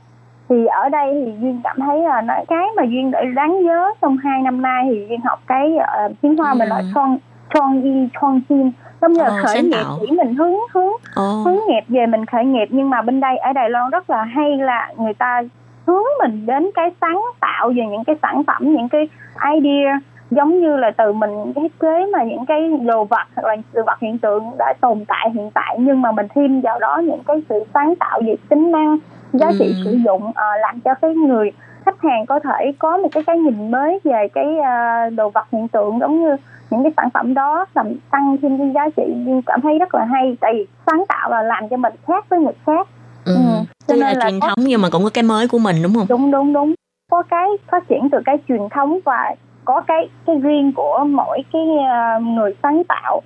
thì ở đây thì duyên cảm thấy là nó, cái mà duyên đã đáng nhớ trong hai năm nay thì duyên học cái uh, tiếng hoa ừ. mình gọi con con y con chim giống như là khởi nghiệp chỉ mình hướng hướng ờ. hướng nghiệp về mình khởi nghiệp nhưng mà bên đây ở đài loan rất là hay là người ta hướng mình đến cái sáng tạo về những cái sản phẩm những cái idea giống như là từ mình thiết kế mà những cái đồ vật hoặc là đồ vật hiện tượng đã tồn tại hiện tại nhưng mà mình thêm vào đó những cái sự sáng tạo về tính năng giá trị Ừ. sử dụng ờ, làm cho cái người khách hàng có thể có một cái cái nhìn mới về cái ờ, đồ vật hiện tượng giống như những cái sản phẩm đó làm tăng thêm cái giá trị nhưng cảm thấy rất là hay tại vì sáng tạo là làm cho mình khác với người khác Ừ. Ừ, cho Tuy là nên là truyền có- thống nhưng mà cũng có cái mới của mình đúng không? đúng đúng đúng có cái phát triển từ cái truyền thống và có cái cái riêng của mỗi cái ờ, người sáng tạo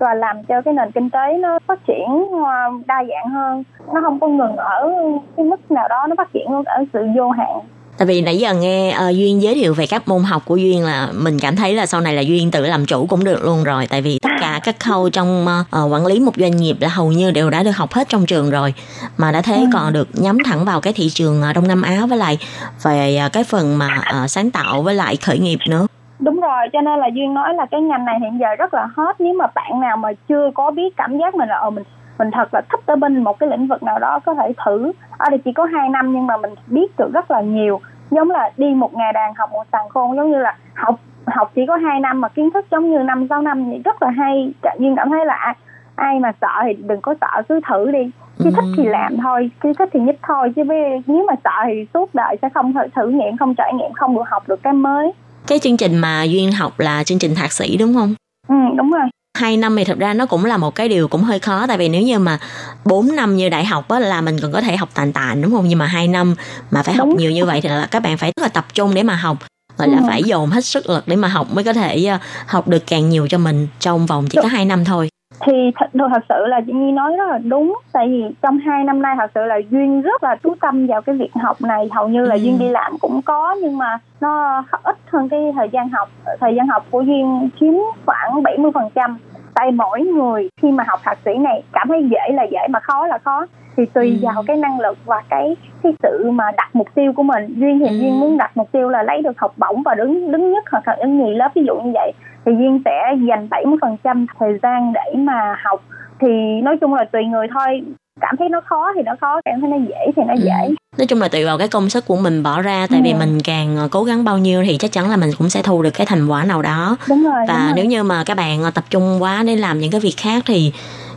và làm cho cái nền kinh tế nó phát triển ờ, đa dạng hơn nó không có ngừng ở cái mức nào đó nó phát triển ở sự vô hạn Tại vì nãy giờ nghe ờ, Duyên giới thiệu về các môn học của Duyên là mình cảm thấy là sau này là Duyên tự làm chủ cũng được luôn rồi. Tại vì tất cả các khâu trong ờ, quản lý một doanh nghiệp là hầu như đều đã được học hết trong trường rồi. Mà đã thế Ừ. còn được nhắm thẳng vào cái thị trường Đông Nam Á với lại về ờ, cái phần mà ờ, sáng tạo với lại khởi nghiệp nữa. Đúng rồi cho nên là duyên nói là cái ngành này hiện giờ rất là hot. Nếu mà bạn nào mà chưa có biết cảm giác mình là ờ mình mình thật là thích ở bên một cái lĩnh vực nào đó có thể thử. Ở đây chỉ có 2 năm nhưng mà mình biết được rất là nhiều. Giống là đi một ngày đàn học một sàn khôn giống như là học học chỉ có 2 năm mà kiến thức giống như năm sáu năm thì rất là hay. Duyên cảm thấy là ai, ai mà sợ thì đừng có sợ cứ thử đi. Chứ thích thì làm thôi chứ thích thì nhích thôi. Chứ nếu mà sợ thì suốt đời sẽ không thử, thử nghiệm không trải nghiệm không được học được cái mới Cái chương trình mà Duyên học là chương trình thạc sĩ đúng không? ừ đúng rồi hai năm thì thật ra nó cũng là một cái điều cũng hơi khó tại vì nếu như mà 4 năm như đại học á là mình còn có thể học tàn tàn đúng không nhưng mà hai năm mà phải học Đúng. nhiều như vậy thì là các bạn phải rất là tập trung để mà học gọi là Ừ. phải dồn hết sức lực để mà học mới có thể ờ, học được càng nhiều cho mình trong vòng chỉ có hai năm thôi thì thật, thật sự là chị Nhi nói rất là đúng. Tại vì trong hai năm nay thật sự là duyên rất là chú tâm vào cái việc học này. Hầu như là Ừ. duyên đi làm cũng có nhưng mà nó ít hơn cái thời gian học. Thời gian học của duyên chiếm khoảng 70 phần trăm. Tại mỗi người khi mà học thạc sĩ này cảm thấy dễ là dễ mà khó là khó. Thì tùy Ừ. vào cái năng lực và cái cái sự mà đặt mục tiêu của mình. Duyên thì Ừ. duyên muốn đặt mục tiêu là lấy được học bổng và đứng đứng nhất hoặc là đứng nhì lớp ví dụ như vậy thì duyên sẽ dành 70% thời gian để mà học thì nói chung là tùy người thôi cảm thấy nó khó thì nó khó cảm thấy nó dễ thì nó Ừ. dễ nói chung là tùy vào cái công sức của mình bỏ ra tại vì Ừ. mình càng ờ, cố gắng bao nhiêu thì chắc chắn là mình cũng sẽ thu được cái thành quả nào đó đúng rồi đúng và rồi. nếu như mà các bạn ờ, tập trung quá để làm những cái việc khác thì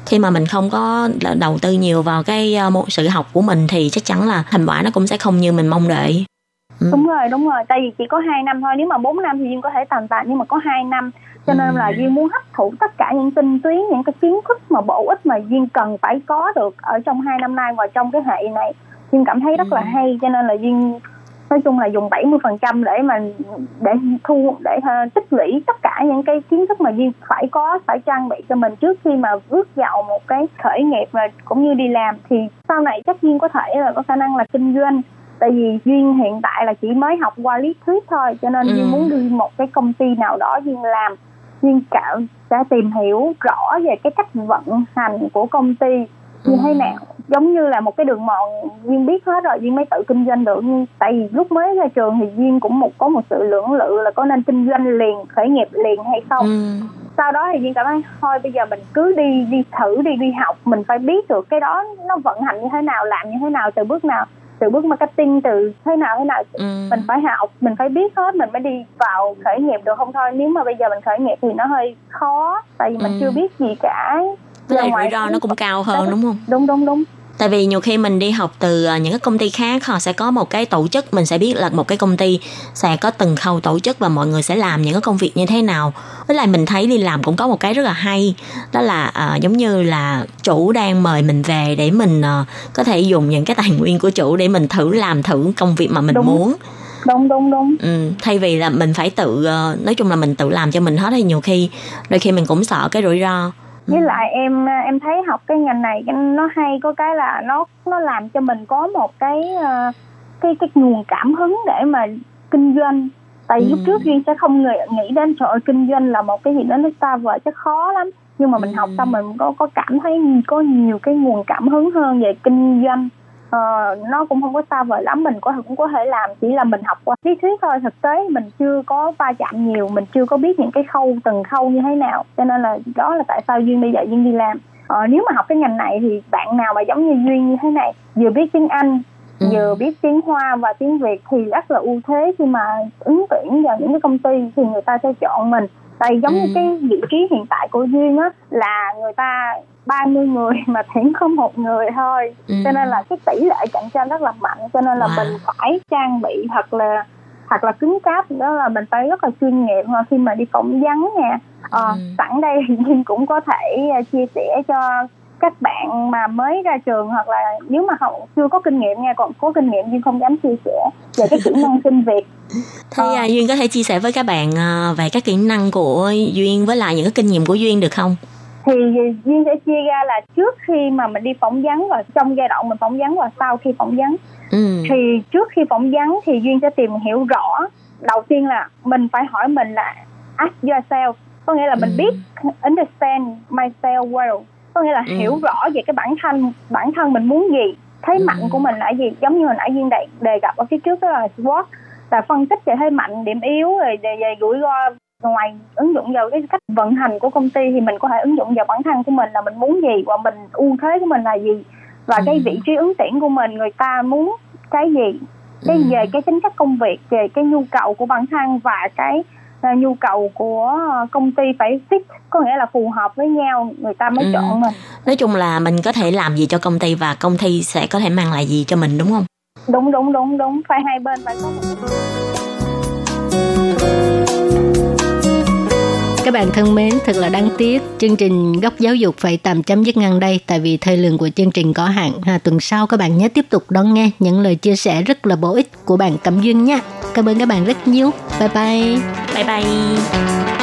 khi mà mình không có đầu tư nhiều vào cái ờ, một sự học của mình thì chắc chắn là thành quả nó cũng sẽ không như mình mong đợi Ừ. đúng rồi đúng rồi. Tại vì chỉ có 2 năm thôi. Nếu mà 4 năm thì duyên có thể tàn tạ nhưng mà có 2 năm. Cho nên Ừ. là duyên muốn hấp thụ tất cả những tinh túy những cái kiến thức mà bổ ích mà duyên cần phải có được ở trong hai năm nay và trong cái hệ này. Duyên cảm thấy rất là Ừ. hay. Cho nên là duyên nói chung là dùng 70% để mà để thu để uh, tích lũy tất cả những cái kiến thức mà duyên phải có phải trang bị cho mình trước khi mà bước vào một cái khởi nghiệp và cũng như đi làm. Thì sau này chắc duyên có thể là có khả năng là kinh doanh tại vì duyên hiện tại là chỉ mới học qua lý thuyết thôi cho nên Ừ. duyên muốn đi một cái công ty nào đó duyên làm duyên cảm sẽ tìm hiểu rõ về cái cách vận hành của công ty như Ừ. thế nào giống như là một cái đường mòn duyên biết hết rồi duyên mới tự kinh doanh được nhưng tại vì lúc mới ra trường thì duyên cũng một có một sự lưỡng lự là có nên kinh doanh liền khởi nghiệp liền hay không Ừ. sau đó thì duyên cảm thấy thôi bây giờ mình cứ đi đi thử đi đi học mình phải biết được cái đó nó vận hành như thế nào làm như thế nào từ bước nào từ bước marketing từ thế nào thế nào. Ừ. mình phải học mình phải biết hết mình mới đi vào khởi nghiệp được không thôi. Nếu mà bây giờ mình khởi nghiệp thì nó hơi khó tại vì mình Ừ. chưa biết gì cả. Ra ngoài rủi ro nó cũng cao hơn đúng không? Đúng đúng đúng tại vì nhiều khi mình đi học từ ờ, những cái công ty khác họ sẽ có một cái tổ chức mình sẽ biết là một cái công ty sẽ có từng khâu tổ chức và mọi người sẽ làm những cái công việc như thế nào. Với lại mình thấy đi làm cũng có một cái rất là hay đó là ờ, giống như là chủ đang mời mình về để mình ờ, có thể dùng những cái tài nguyên của chủ để mình thử làm thử công việc mà mình Đúng. muốn. Đúng đúng đúng. Ừ, thay vì là mình phải tự nói chung là mình tự làm cho mình hết. Thì nhiều khi đôi khi mình cũng sợ cái rủi ro với lại em em thấy học cái ngành này nó hay có cái là nó nó làm cho mình có một cái ờ, cái cái nguồn cảm hứng để mà kinh doanh tại vì lúc Ừ. trước duyên sẽ không nghĩ, nghĩ đến trời ơi, kinh doanh là một cái gì đó nó xa vời chắc khó lắm nhưng mà mình Ừ. học xong mình có có cảm thấy có nhiều cái nguồn cảm hứng hơn về kinh doanh Ờ, nó cũng không có xa vời lắm mình có cũng có thể làm chỉ là mình học qua lý thuyết thôi. Thực tế mình chưa có va chạm nhiều mình chưa có biết những cái khâu từng khâu như thế nào. Cho nên là đó là tại sao duyên bây giờ duyên đi làm. Ờ, nếu mà học cái ngành này thì bạn nào mà giống như duyên như thế này vừa biết tiếng anh Ừ. vừa biết tiếng hoa và tiếng việt thì rất là ưu thế. Khi mà ứng tuyển vào những cái công ty thì người ta sẽ chọn mình. Tại giống Ừ. như cái vị trí hiện tại của duyên á là người ta 30 người mà tuyển có một người thôi Ừ. cho nên là cái tỷ lệ cạnh tranh rất là mạnh cho nên là Wow. mình phải trang bị thật là thật là cứng cáp đó là mình phải rất là chuyên nghiệp mà khi mà đi phỏng vấn nè ờ, Ừ. sẵn đây thì Duyên cũng có thể ờ, chia sẻ cho các bạn mà mới ra trường hoặc là nếu mà họ chưa có kinh nghiệm nha còn có kinh nghiệm Duyên không dám chia sẻ về cái kỹ năng xin việc Thế Ờ. à, Duyên có thể chia sẻ với các bạn à, về các kỹ năng của Duyên với lại những cái kinh nghiệm của Duyên được không? Thì Duyên sẽ chia ra là trước khi mà mình đi phỏng vấn và trong giai đoạn mình phỏng vấn và sau khi phỏng vấn Ừ. thì trước khi phỏng vấn thì duyên sẽ tìm hiểu rõ đầu tiên là mình phải hỏi mình là ask yourself có nghĩa là mình Ừ. biết understand myself well có nghĩa là Ừ. hiểu rõ về cái bản thân bản thân mình muốn gì thế Ừ. mạnh của mình là gì giống như hồi nãy duyên đề, đề gặp ở phía trước đó là SWOT là phân tích về thế mạnh điểm yếu rồi về, về rủi ro ngoài ứng dụng vào cái cách vận hành của công ty thì mình có thể ứng dụng vào bản thân của mình là mình muốn gì và mình ưu thế của mình là gì và Ừ. cái vị trí ứng tuyển của mình người ta muốn cái gì cái Ừ. về cái tính chất công việc về cái nhu cầu của bản thân và cái ờ, nhu cầu của công ty phải fit có nghĩa là phù hợp với nhau người ta mới Ừ. chọn mình Nói chung là mình có thể làm gì cho công ty và công ty sẽ có thể mang lại gì cho mình đúng không? đúng đúng đúng đúng phải hai bên phải có một cái các bạn thân mến, thật là đáng tiếc, chương trình Góc Giáo dục phải tạm chấm dứt ngang đây tại vì thời lượng của chương trình có hạn. Ha, tuần sau các bạn nhớ tiếp tục đón nghe những lời chia sẻ rất là bổ ích của bạn Cẩm Duyên nha. Cảm ơn các bạn rất nhiều. Bye bye. Bye bye.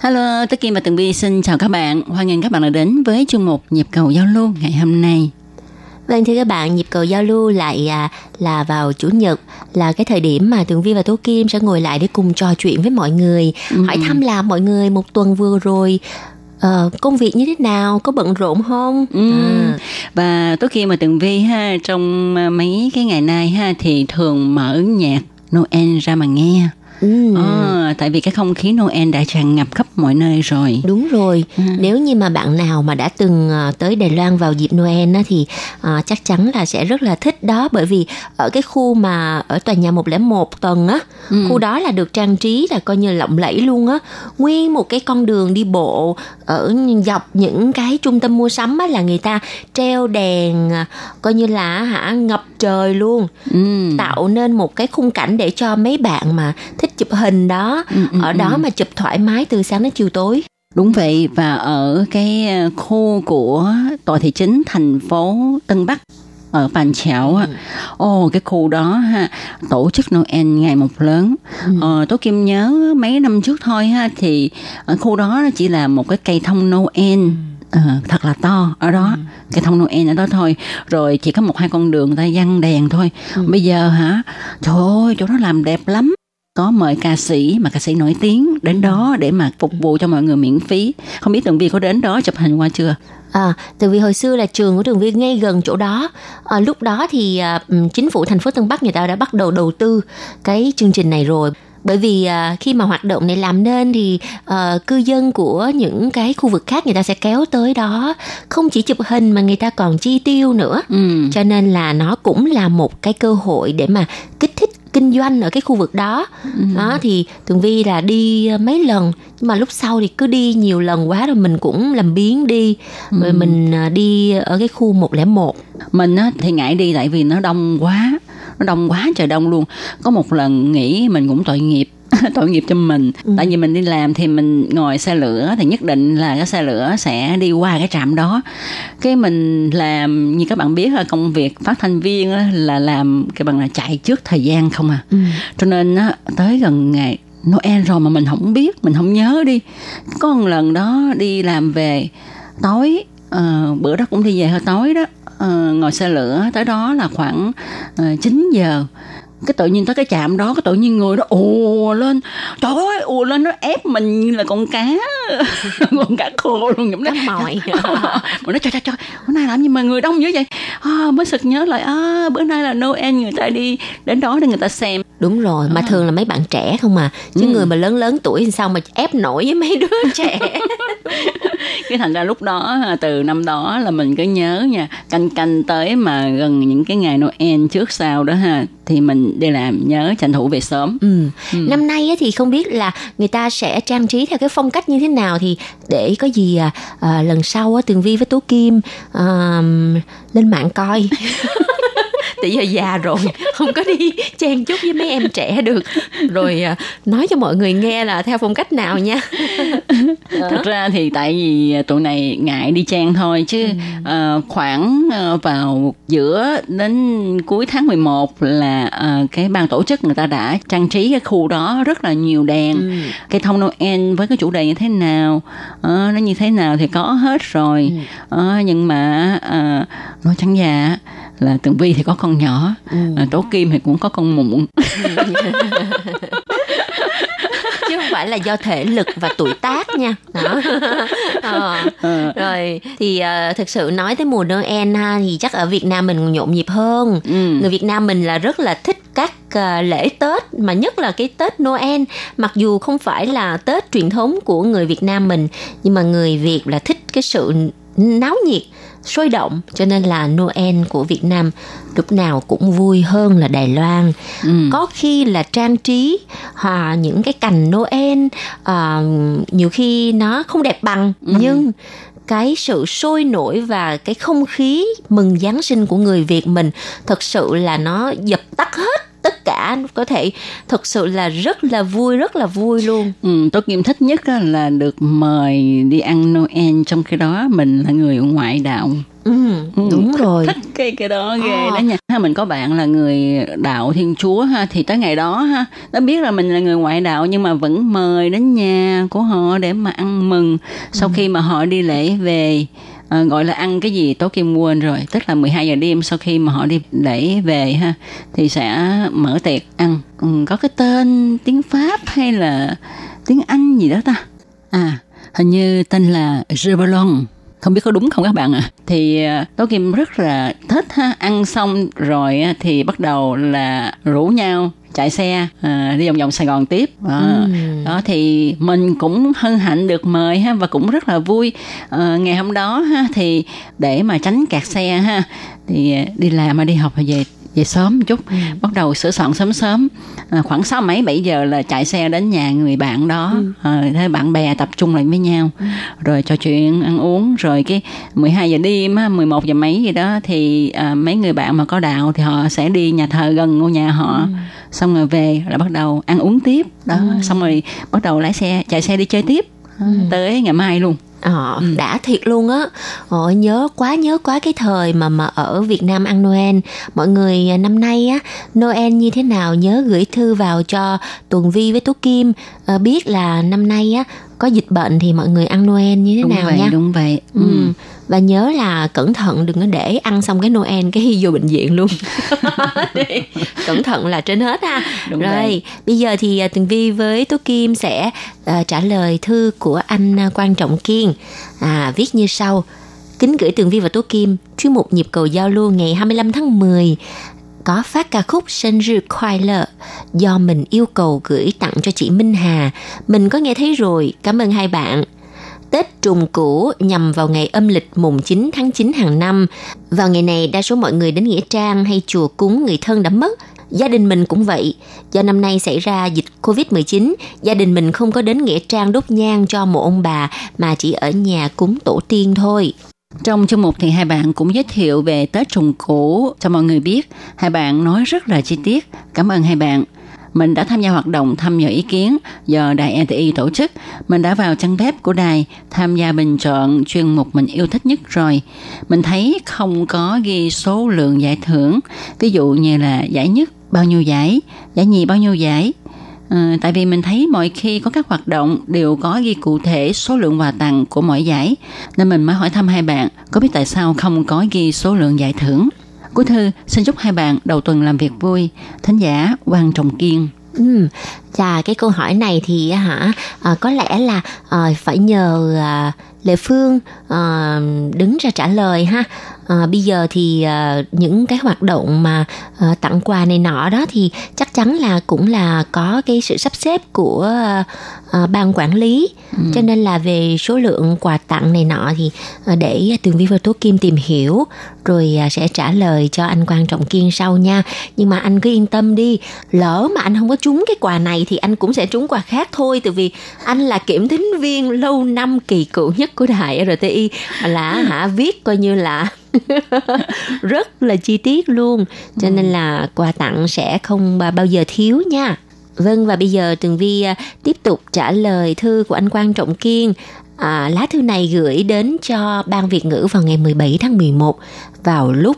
Hello, Tố Kim và Tường Vi xin chào các bạn. Hoan nghênh các bạn đã đến với chuyên mục Nhịp cầu giao lưu ngày hôm nay. Vâng thưa các bạn, nhịp cầu giao lưu lại à, là vào chủ nhật là cái thời điểm mà Tường Vi và Tố Kim sẽ ngồi lại để cùng trò chuyện với mọi người, hỏi thăm là mọi người một tuần vừa rồi ờ, công việc như thế nào, có bận rộn không? Ừ. À, Và Tố Kim và Tường Vi ha, trong à, mấy cái ngày nay ha thì thường mở nhạc Noel ra mà nghe. Ừ. Ờ, tại vì cái không khí Noel đã tràn ngập khắp mọi nơi rồi. Đúng rồi, nếu như mà bạn nào mà đã từng ờ, tới Đài Loan vào dịp Noel á, thì ờ, chắc chắn là sẽ rất là thích đó bởi vì ở cái khu mà ở tòa nhà 101 tầng á, khu đó là được trang trí là coi như lộng lẫy luôn á. Nguyên một cái con đường đi bộ ở dọc những cái trung tâm mua sắm á là người ta treo đèn coi như là hả ngập trời luôn Ừ. tạo nên một cái khung cảnh để cho mấy bạn mà thích chụp hình đó. Ừ, ừ, ở đó ừ. mà chụp thoải mái từ sáng đến chiều tối. Đúng vậy và ở cái ờ, khu của tòa thị chính thành phố Tân Bắc ở Bàn Chảo á, ồ cái khu đó ha tổ chức Noel ngày một lớn. Ờ, Tố Kim nhớ mấy năm trước thôi ha thì ở khu đó chỉ là một cái cây thông Noel. Ờ, thật là to ở đó. Cây thông Noel ở đó thôi. Rồi chỉ có một hai con đường người ta văng đèn thôi. Bây giờ hả? Trời ơi chỗ đó làm đẹp lắm có mời ca sĩ mà ca sĩ nổi tiếng đến đó để mà phục vụ cho mọi người miễn phí không biết tường vi có đến đó chụp hình qua chưa À, từ vì hồi xưa là trường của trường viên ngay gần chỗ đó. À, lúc đó thì à, chính phủ thành phố Tân Bắc người ta đã bắt đầu đầu tư cái chương trình này rồi. Bởi vì à, khi mà hoạt động này làm nên thì à, cư dân của những cái khu vực khác người ta sẽ kéo tới đó không chỉ chụp hình mà người ta còn chi tiêu nữa. ừ. Cho nên là nó cũng là một cái cơ hội để mà kích thích kinh doanh ở cái khu vực đó. Đó thì Tường Vi là đi mấy lần nhưng mà lúc sau thì cứ đi nhiều lần quá rồi mình cũng làm biến đi. Rồi mình à, đi ở cái khu 101. mình á, thì ngại đi tại vì nó đông quá nó đông quá trời đông luôn có một lần nghĩ mình cũng tội nghiệp tội nghiệp cho mình. Tại vì mình đi làm thì mình ngồi xe lửa thì nhất định là cái xe lửa sẽ đi qua cái trạm đó. Cái mình làm như các bạn biết là công việc phát thanh viên là làm cái bằng là chạy trước thời gian không à. Cho nên á, tới gần ngày Noel rồi mà mình không biết mình không nhớ đi. Có một lần đó đi làm về tối ờ, bữa đó cũng đi về hơi tối đó ờ, ngồi xe lửa. Tới đó là khoảng uh, 9 giờ cái tự nhiên tới cái trạm đó cái tự nhiên người đó ùa lên trời ơi ùa lên nó ép mình như là con cá con cá khô luôn giống đó mòi. mà nó trời trời trời bữa nay làm gì mà người đông dữ vậy à, mới sực nhớ lại à, bữa nay là Noel người ta đi đến đó để người ta xem Đúng rồi, mà thường là mấy bạn trẻ không à. Chứ người mà lớn lớn tuổi thì sao mà ép nổi với mấy đứa trẻ. cái thành ra lúc đó ha, từ năm đó là mình cứ nhớ nha canh canh tới mà gần những cái ngày Noel trước sau đó ha thì mình đi làm nhớ tranh thủ về sớm Ừ. Năm nay thì không biết là người ta sẽ trang trí theo cái phong cách như thế nào thì để có gì à, à, lần sau á, Tường Vi với Tố Kim à, lên mạng coi. Tại giờ già rồi không có đi chen chúc với mấy em trẻ được. Rồi à, nói cho mọi người nghe là theo phong cách nào nha. Thật ra thì tại vì tụi này ngại đi trang thôi chứ ờ, khoảng ờ, vào giữa đến cuối tháng 11 là ờ, cái ban tổ chức người ta đã trang trí cái khu đó rất là nhiều đèn. Cây thông Noel với cái chủ đề như thế nào ờ, nó như thế nào thì có hết rồi. Ờ, nhưng mà ờ, nói chẳng già là tường vi thì có con nhỏ ờ, tố kim thì cũng có con muộn chứ không phải là do thể lực và tuổi tác nha. Đó. Ờ. rồi thì uh, thực sự nói tới mùa Noel ha thì chắc ở Việt Nam mình nhộn nhịp hơn. Ừ. người Việt Nam mình là rất là thích các uh, lễ Tết mà nhất là cái Tết Noel. Mặc dù không phải là Tết truyền thống của người Việt Nam mình nhưng mà người Việt là thích cái sự náo nhiệt sôi động cho nên là Noel của Việt Nam lúc nào cũng vui hơn là Đài Loan. Ừ. có khi là trang trí hòa những cái cành Noel à, nhiều khi nó không đẹp bằng nhưng cái sự sôi nổi và cái không khí mừng Giáng sinh của người Việt mình thật sự là nó dập tắt hết tất cả có thể thật sự là rất là vui rất là vui luôn Ừ, tôi Kim thích nhất á là được mời đi ăn Noel trong khi đó mình là người ngoại đạo. ừ, đúng rồi Thích cái cái đó ghê Ờ. đó nha. Ha mình có bạn là người đạo Thiên Chúa ha thì tới ngày đó ha nó biết là mình là người ngoại đạo nhưng mà vẫn mời đến nhà của họ để mà ăn mừng sau khi mà họ đi lễ về à, gọi là ăn cái gì Tố Kim quên rồi. Tức là 12 giờ đêm sau khi mà họ đi để về ha thì sẽ mở tiệc ăn. Ừ, có cái tên tiếng Pháp hay là tiếng Anh gì đó ta? À hình như tên là Rebellon không biết có đúng không các bạn ạ? Thì à, tố kim rất là thích ha. Ăn xong rồi á, thì bắt đầu là rủ nhau chạy xe à, đi vòng vòng Sài Gòn tiếp. Đó. đó thì mình cũng hân hạnh được mời ha và cũng rất là vui. À, ngày hôm đó ha thì để mà tránh kẹt xe ha thì à, đi làm mà đi học và về về sớm một chút. Bắt đầu sửa soạn sớm sớm à, khoảng sáu mấy bảy giờ là chạy xe đến nhà người bạn đó. À, thế bạn bè tập trung lại với nhau. Rồi trò chuyện ăn uống rồi cái 12 giờ đêm á 11 giờ mấy gì đó thì à, mấy người bạn mà có đạo thì họ sẽ đi nhà thờ gần ngôi nhà họ. Xong rồi về là bắt đầu ăn uống tiếp. Đó xong rồi bắt đầu lái xe chạy xe đi chơi tiếp. À, tới ngày mai luôn Ờ, đã thiệt luôn á. Ờ, nhớ quá nhớ quá cái thời mà mà ở Việt Nam ăn Noel. Mọi người à, năm nay á Noel như thế nào nhớ gửi thư vào cho Tuần Vi với Tú Kim. Ờ, biết là năm nay á có dịch bệnh thì mọi người ăn Noel như thế đúng nào vậy nha đúng vậy Ừ. Và nhớ là cẩn thận đừng có để ăn xong cái Noel cái vô bệnh viện luôn. cẩn thận là trên hết ha. Đúng Rồi, vậy. bây giờ thì à, Tường Vi với Tố Kim sẽ à, trả lời thư của anh à, Quan Trọng Kiên. À, viết như sau. Kính gửi Tường Vi và Tố Kim, chuyên mục nhịp cầu giao lưu ngày 25 tháng 10 có phát ca khúc Sinh Khoai Lợ do mình yêu cầu gửi tặng cho chị Minh Hà. Mình có nghe thấy rồi, cảm ơn hai bạn. Tết trùng cũ nhằm vào ngày âm lịch mùng 9 tháng 9 hàng năm. Vào ngày này, đa số mọi người đến Nghĩa Trang hay chùa cúng người thân đã mất. Gia đình mình cũng vậy. Do năm nay xảy ra dịch Covid-19, gia đình mình không có đến Nghĩa Trang đốt nhang cho mộ ông bà mà chỉ ở nhà cúng tổ tiên thôi. Trong chương mục thì hai bạn cũng giới thiệu về Tết trùng cũ cho mọi người biết. Hai bạn nói rất là chi tiết. Cảm ơn hai bạn. Mình đã tham gia hoạt động thăm dò ý kiến do đài RTI tổ chức. Mình đã vào trang web của đài tham gia bình chọn chuyên mục mình yêu thích nhất rồi. Mình thấy không có ghi số lượng giải thưởng. Ví dụ như là giải nhất bao nhiêu giải, giải nhì bao nhiêu giải. Ờ, tại vì mình thấy mọi khi có các hoạt động đều có ghi cụ thể số lượng quà tặng của mỗi giải. Nên mình mới hỏi thăm hai bạn có biết tại sao không có ghi số lượng giải thưởng? Cuối thư xin chúc hai bạn đầu tuần làm việc vui. Thính giả quan trọng kiên. Ừ, chà cái câu hỏi này thì hả à, có lẽ là à, phải nhờ à, Lệ Phương à, đứng ra trả lời ha. À, bây giờ thì à, những cái hoạt động mà à, tặng quà này nọ đó thì chắc chắn là cũng là có cái sự sắp xếp của à, à, ban quản lý. Cho nên là về số lượng quà tặng này nọ thì à, để Tường Vi và Tố Kim tìm hiểu rồi à, sẽ trả lời cho anh Quan Trọng Kiên sau nha. Nhưng mà anh cứ yên tâm đi lỡ mà anh không có trúng cái quà này thì anh cũng sẽ trúng quà khác thôi. Tại vì anh là kiểm thính viên lâu năm kỳ cựu nhất của đài RTI là hả viết coi như là rất là chi tiết luôn cho nên là quà tặng sẽ không bao giờ thiếu nha Vâng và bây giờ Tường Vi à, tiếp tục trả lời thư của anh Quang Trọng Kiên. À, lá thư này gửi đến cho Ban Việt ngữ vào ngày 17 tháng 11 vào lúc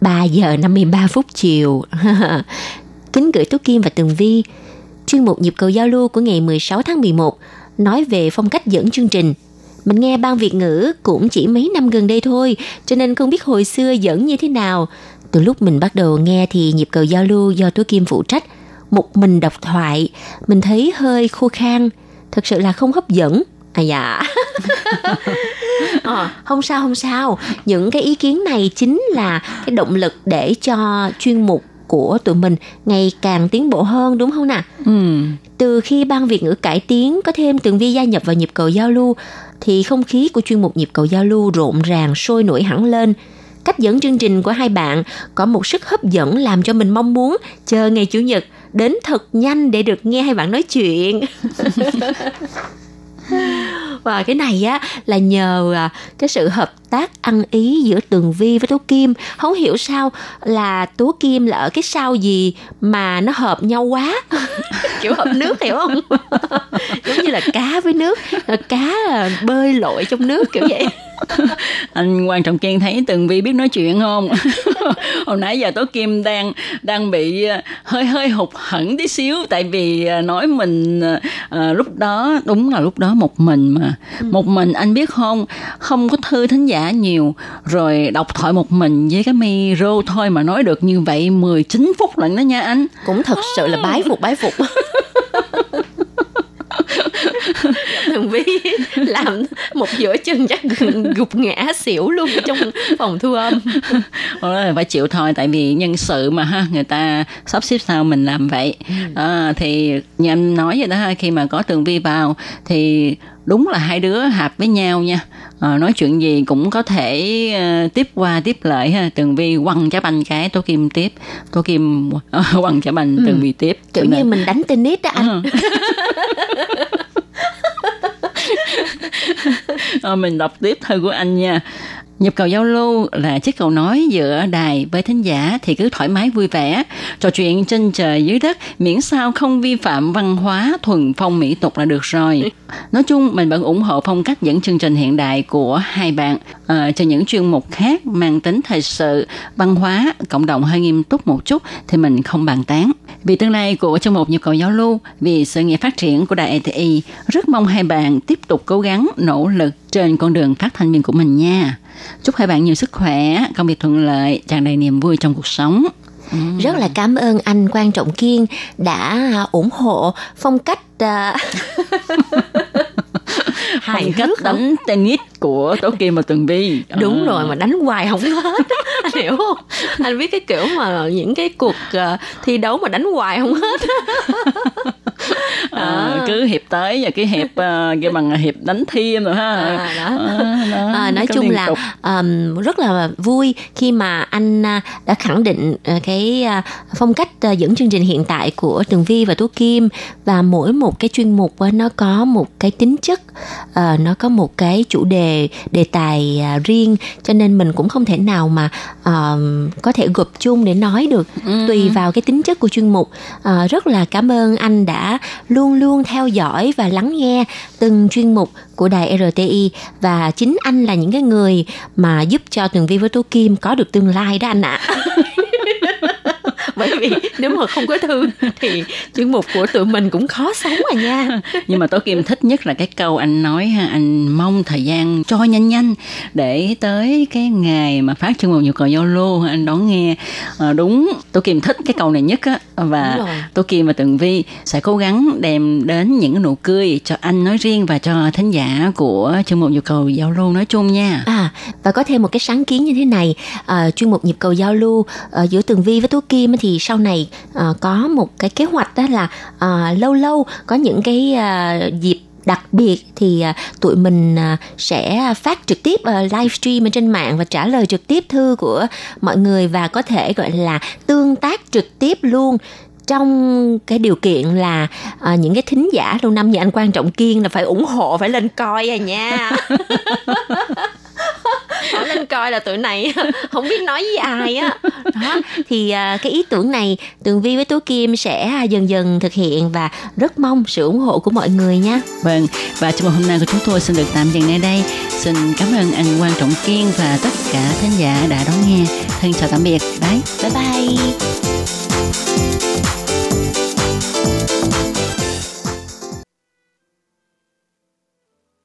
3 giờ 53 phút chiều. Kính gửi Tú Kim và Tường Vi. Chuyên mục nhịp cầu giao lưu của ngày 16 tháng 11 nói về phong cách dẫn chương trình. Mình nghe ban Việt ngữ cũng chỉ mấy năm gần đây thôi, cho nên không biết hồi xưa dẫn như thế nào. Từ lúc mình bắt đầu nghe thì nhịp cầu giao lưu do Tú Kim phụ trách, một mình độc thoại, mình thấy hơi khô khan, thực sự là không hấp dẫn. À dạ. Ờ, không sao không sao. Những cái ý kiến này chính là cái động lực để cho chuyên mục của tụi mình ngày càng tiến bộ hơn đúng không nào? Ừ. Từ khi ban Việt ngữ cải tiến có thêm tường vi gia nhập vào nhịp cầu giao lưu thì không khí của chuyên mục nhịp cầu giao lưu rộn ràng sôi nổi hẳn lên. Cách dẫn chương trình của hai bạn có một sức hấp dẫn làm cho mình mong muốn chờ ngày Chủ nhật đến thật nhanh để được nghe hai bạn nói chuyện. Và cái này á là nhờ à, cái sự hợp tác ăn ý giữa Tường Vi với Tố Kim. Không hiểu sao là Tố Kim là ở cái sao gì mà nó hợp nhau quá. Kiểu hợp nước hiểu không? Giống như là cá với nước, à, cá à, bơi lội trong nước kiểu vậy. anh quan trọng kiên thấy tường vi biết nói chuyện không hồi nãy giờ tố kim đang đang bị à, hơi hơi hụt hẫng tí xíu tại vì nói mình à, lúc đó đúng là lúc đó một mình mà một mình anh biết không? Không có thư thính giả nhiều. Rồi đọc thoại một mình với cái micro thôi mà nói được như vậy 19 phút lận đó nha anh. Cũng thật sự là bái phục bái phục. Tường Vi làm một giữa chừng chắc gục ngã xỉu luôn trong phòng thu âm. Thôi phải chịu thôi tại vì nhân sự mà ha người ta sắp xếp sao mình làm vậy. À, thì như em nói vậy đó ha khi mà có tường vi vào thì đúng là hai đứa hợp với nhau nha. À, nói chuyện gì cũng có thể ờ, tiếp qua tiếp lại ha tường vi quăng trái banh cái tố kim tiếp tố kim ờ, quăng trái banh tường vi tiếp. Kiểu Cho như nên- mình đánh tennis đó anh. Ừ. Mình đọc tiếp thơ của anh nha Nhập cầu giao lưu là chiếc cầu nói giữa đài với thính giả thì cứ thoải mái vui vẻ, trò chuyện trên trời dưới đất, miễn sao không vi phạm văn hóa, thuần phong mỹ tục là được rồi. Nói chung mình vẫn ủng hộ phong cách dẫn chương trình hiện đại của hai bạn à, cho những chuyên mục khác mang tính thời sự, văn hóa, cộng đồng hơi nghiêm túc một chút thì mình không bàn tán. Vì tương lai của chương mục Nhập cầu giao lưu, vì sự nghiệp phát triển của đài ETI, rất mong hai bạn tiếp tục cố gắng, nỗ lực trên con đường phát thanh viên của mình nha. Chúc hai bạn nhiều sức khỏe, công việc thuận lợi, tràn đầy niềm vui trong cuộc sống. Rất là cảm ơn anh Quan Trọng Kiên đã ủng hộ phong cách uh... hài cách không? đánh tennis của Tố Kim và Tường Vi. Đúng Ờ. rồi mà đánh hoài không hết anh hiểu không anh biết cái kiểu mà những cái cuộc à, thi đấu mà đánh hoài không hết Ờ, cứ hiệp tới và cái hiệp uh, bằng hiệp đánh thêm rồi ha. À, đó. Ờ, đó, À, nói chung là tục. um, rất là vui khi mà anh à, đã khẳng định à, cái à, phong cách à, dẫn chương trình hiện tại của Tường Vi và Tố Kim và mỗi một cái chuyên mục nó có một cái tính chất à, nó có một cái chủ đề đề tài à, riêng cho nên mình cũng không thể nào mà à, có thể gộp chung để nói được tùy vào cái tính chất của chuyên mục. À, rất là cảm ơn anh đã luôn luôn theo dõi và lắng nghe từng chuyên mục của đài RTI và chính anh là những cái người mà giúp cho Tường Vi với Tố Kim có được tương lai đó anh ạ. Bởi vì nếu mà không có thư thì chuyên mục của tụi mình cũng khó sống à nha. nhưng mà Tố Kim thích nhất là cái câu anh nói ha anh mong thời gian trôi nhanh nhanh để tới cái ngày mà phát chương mục nhu cầu giao lưu. Anh đón nghe. Ờ, đúng Tố Kim thích cái câu này nhất á. Và rồi. Tố Kim và Tường Vi sẽ cố gắng đem đến những nụ cười cho anh nói riêng và cho thính giả của chương mục nhu cầu giao lưu nói chung nha. À và có thêm một cái sáng kiến như thế này, à, chuyên mục nhịp cầu giao lưu à, giữa Tường Vi với Tố Kim á thì sau này uh, có một cái kế hoạch đó là uh, lâu lâu có những cái uh, dịp đặc biệt thì tụi mình sẽ phát trực tiếp livestream ở trên mạng và trả lời trực tiếp thư của mọi người và có thể gọi là tương tác trực tiếp luôn. Trong cái điều kiện là à, những cái thính giả lâu năm như anh quan trọng kiên là phải ủng hộ phải lên coi à nha. hỏi lên coi là tụi này không biết nói với ai á đó thì à, cái ý tưởng này tường vi với tố kim sẽ à, dần dần thực hiện và rất mong sự ủng hộ của mọi người nha Vâng, và mục hôm nay của chúng tôi xin được tạm dừng nơi đây. Xin cảm ơn anh Quan Trọng Kiên và tất cả thính giả đã đón nghe. Thân chào tạm biệt. Bye. bye bye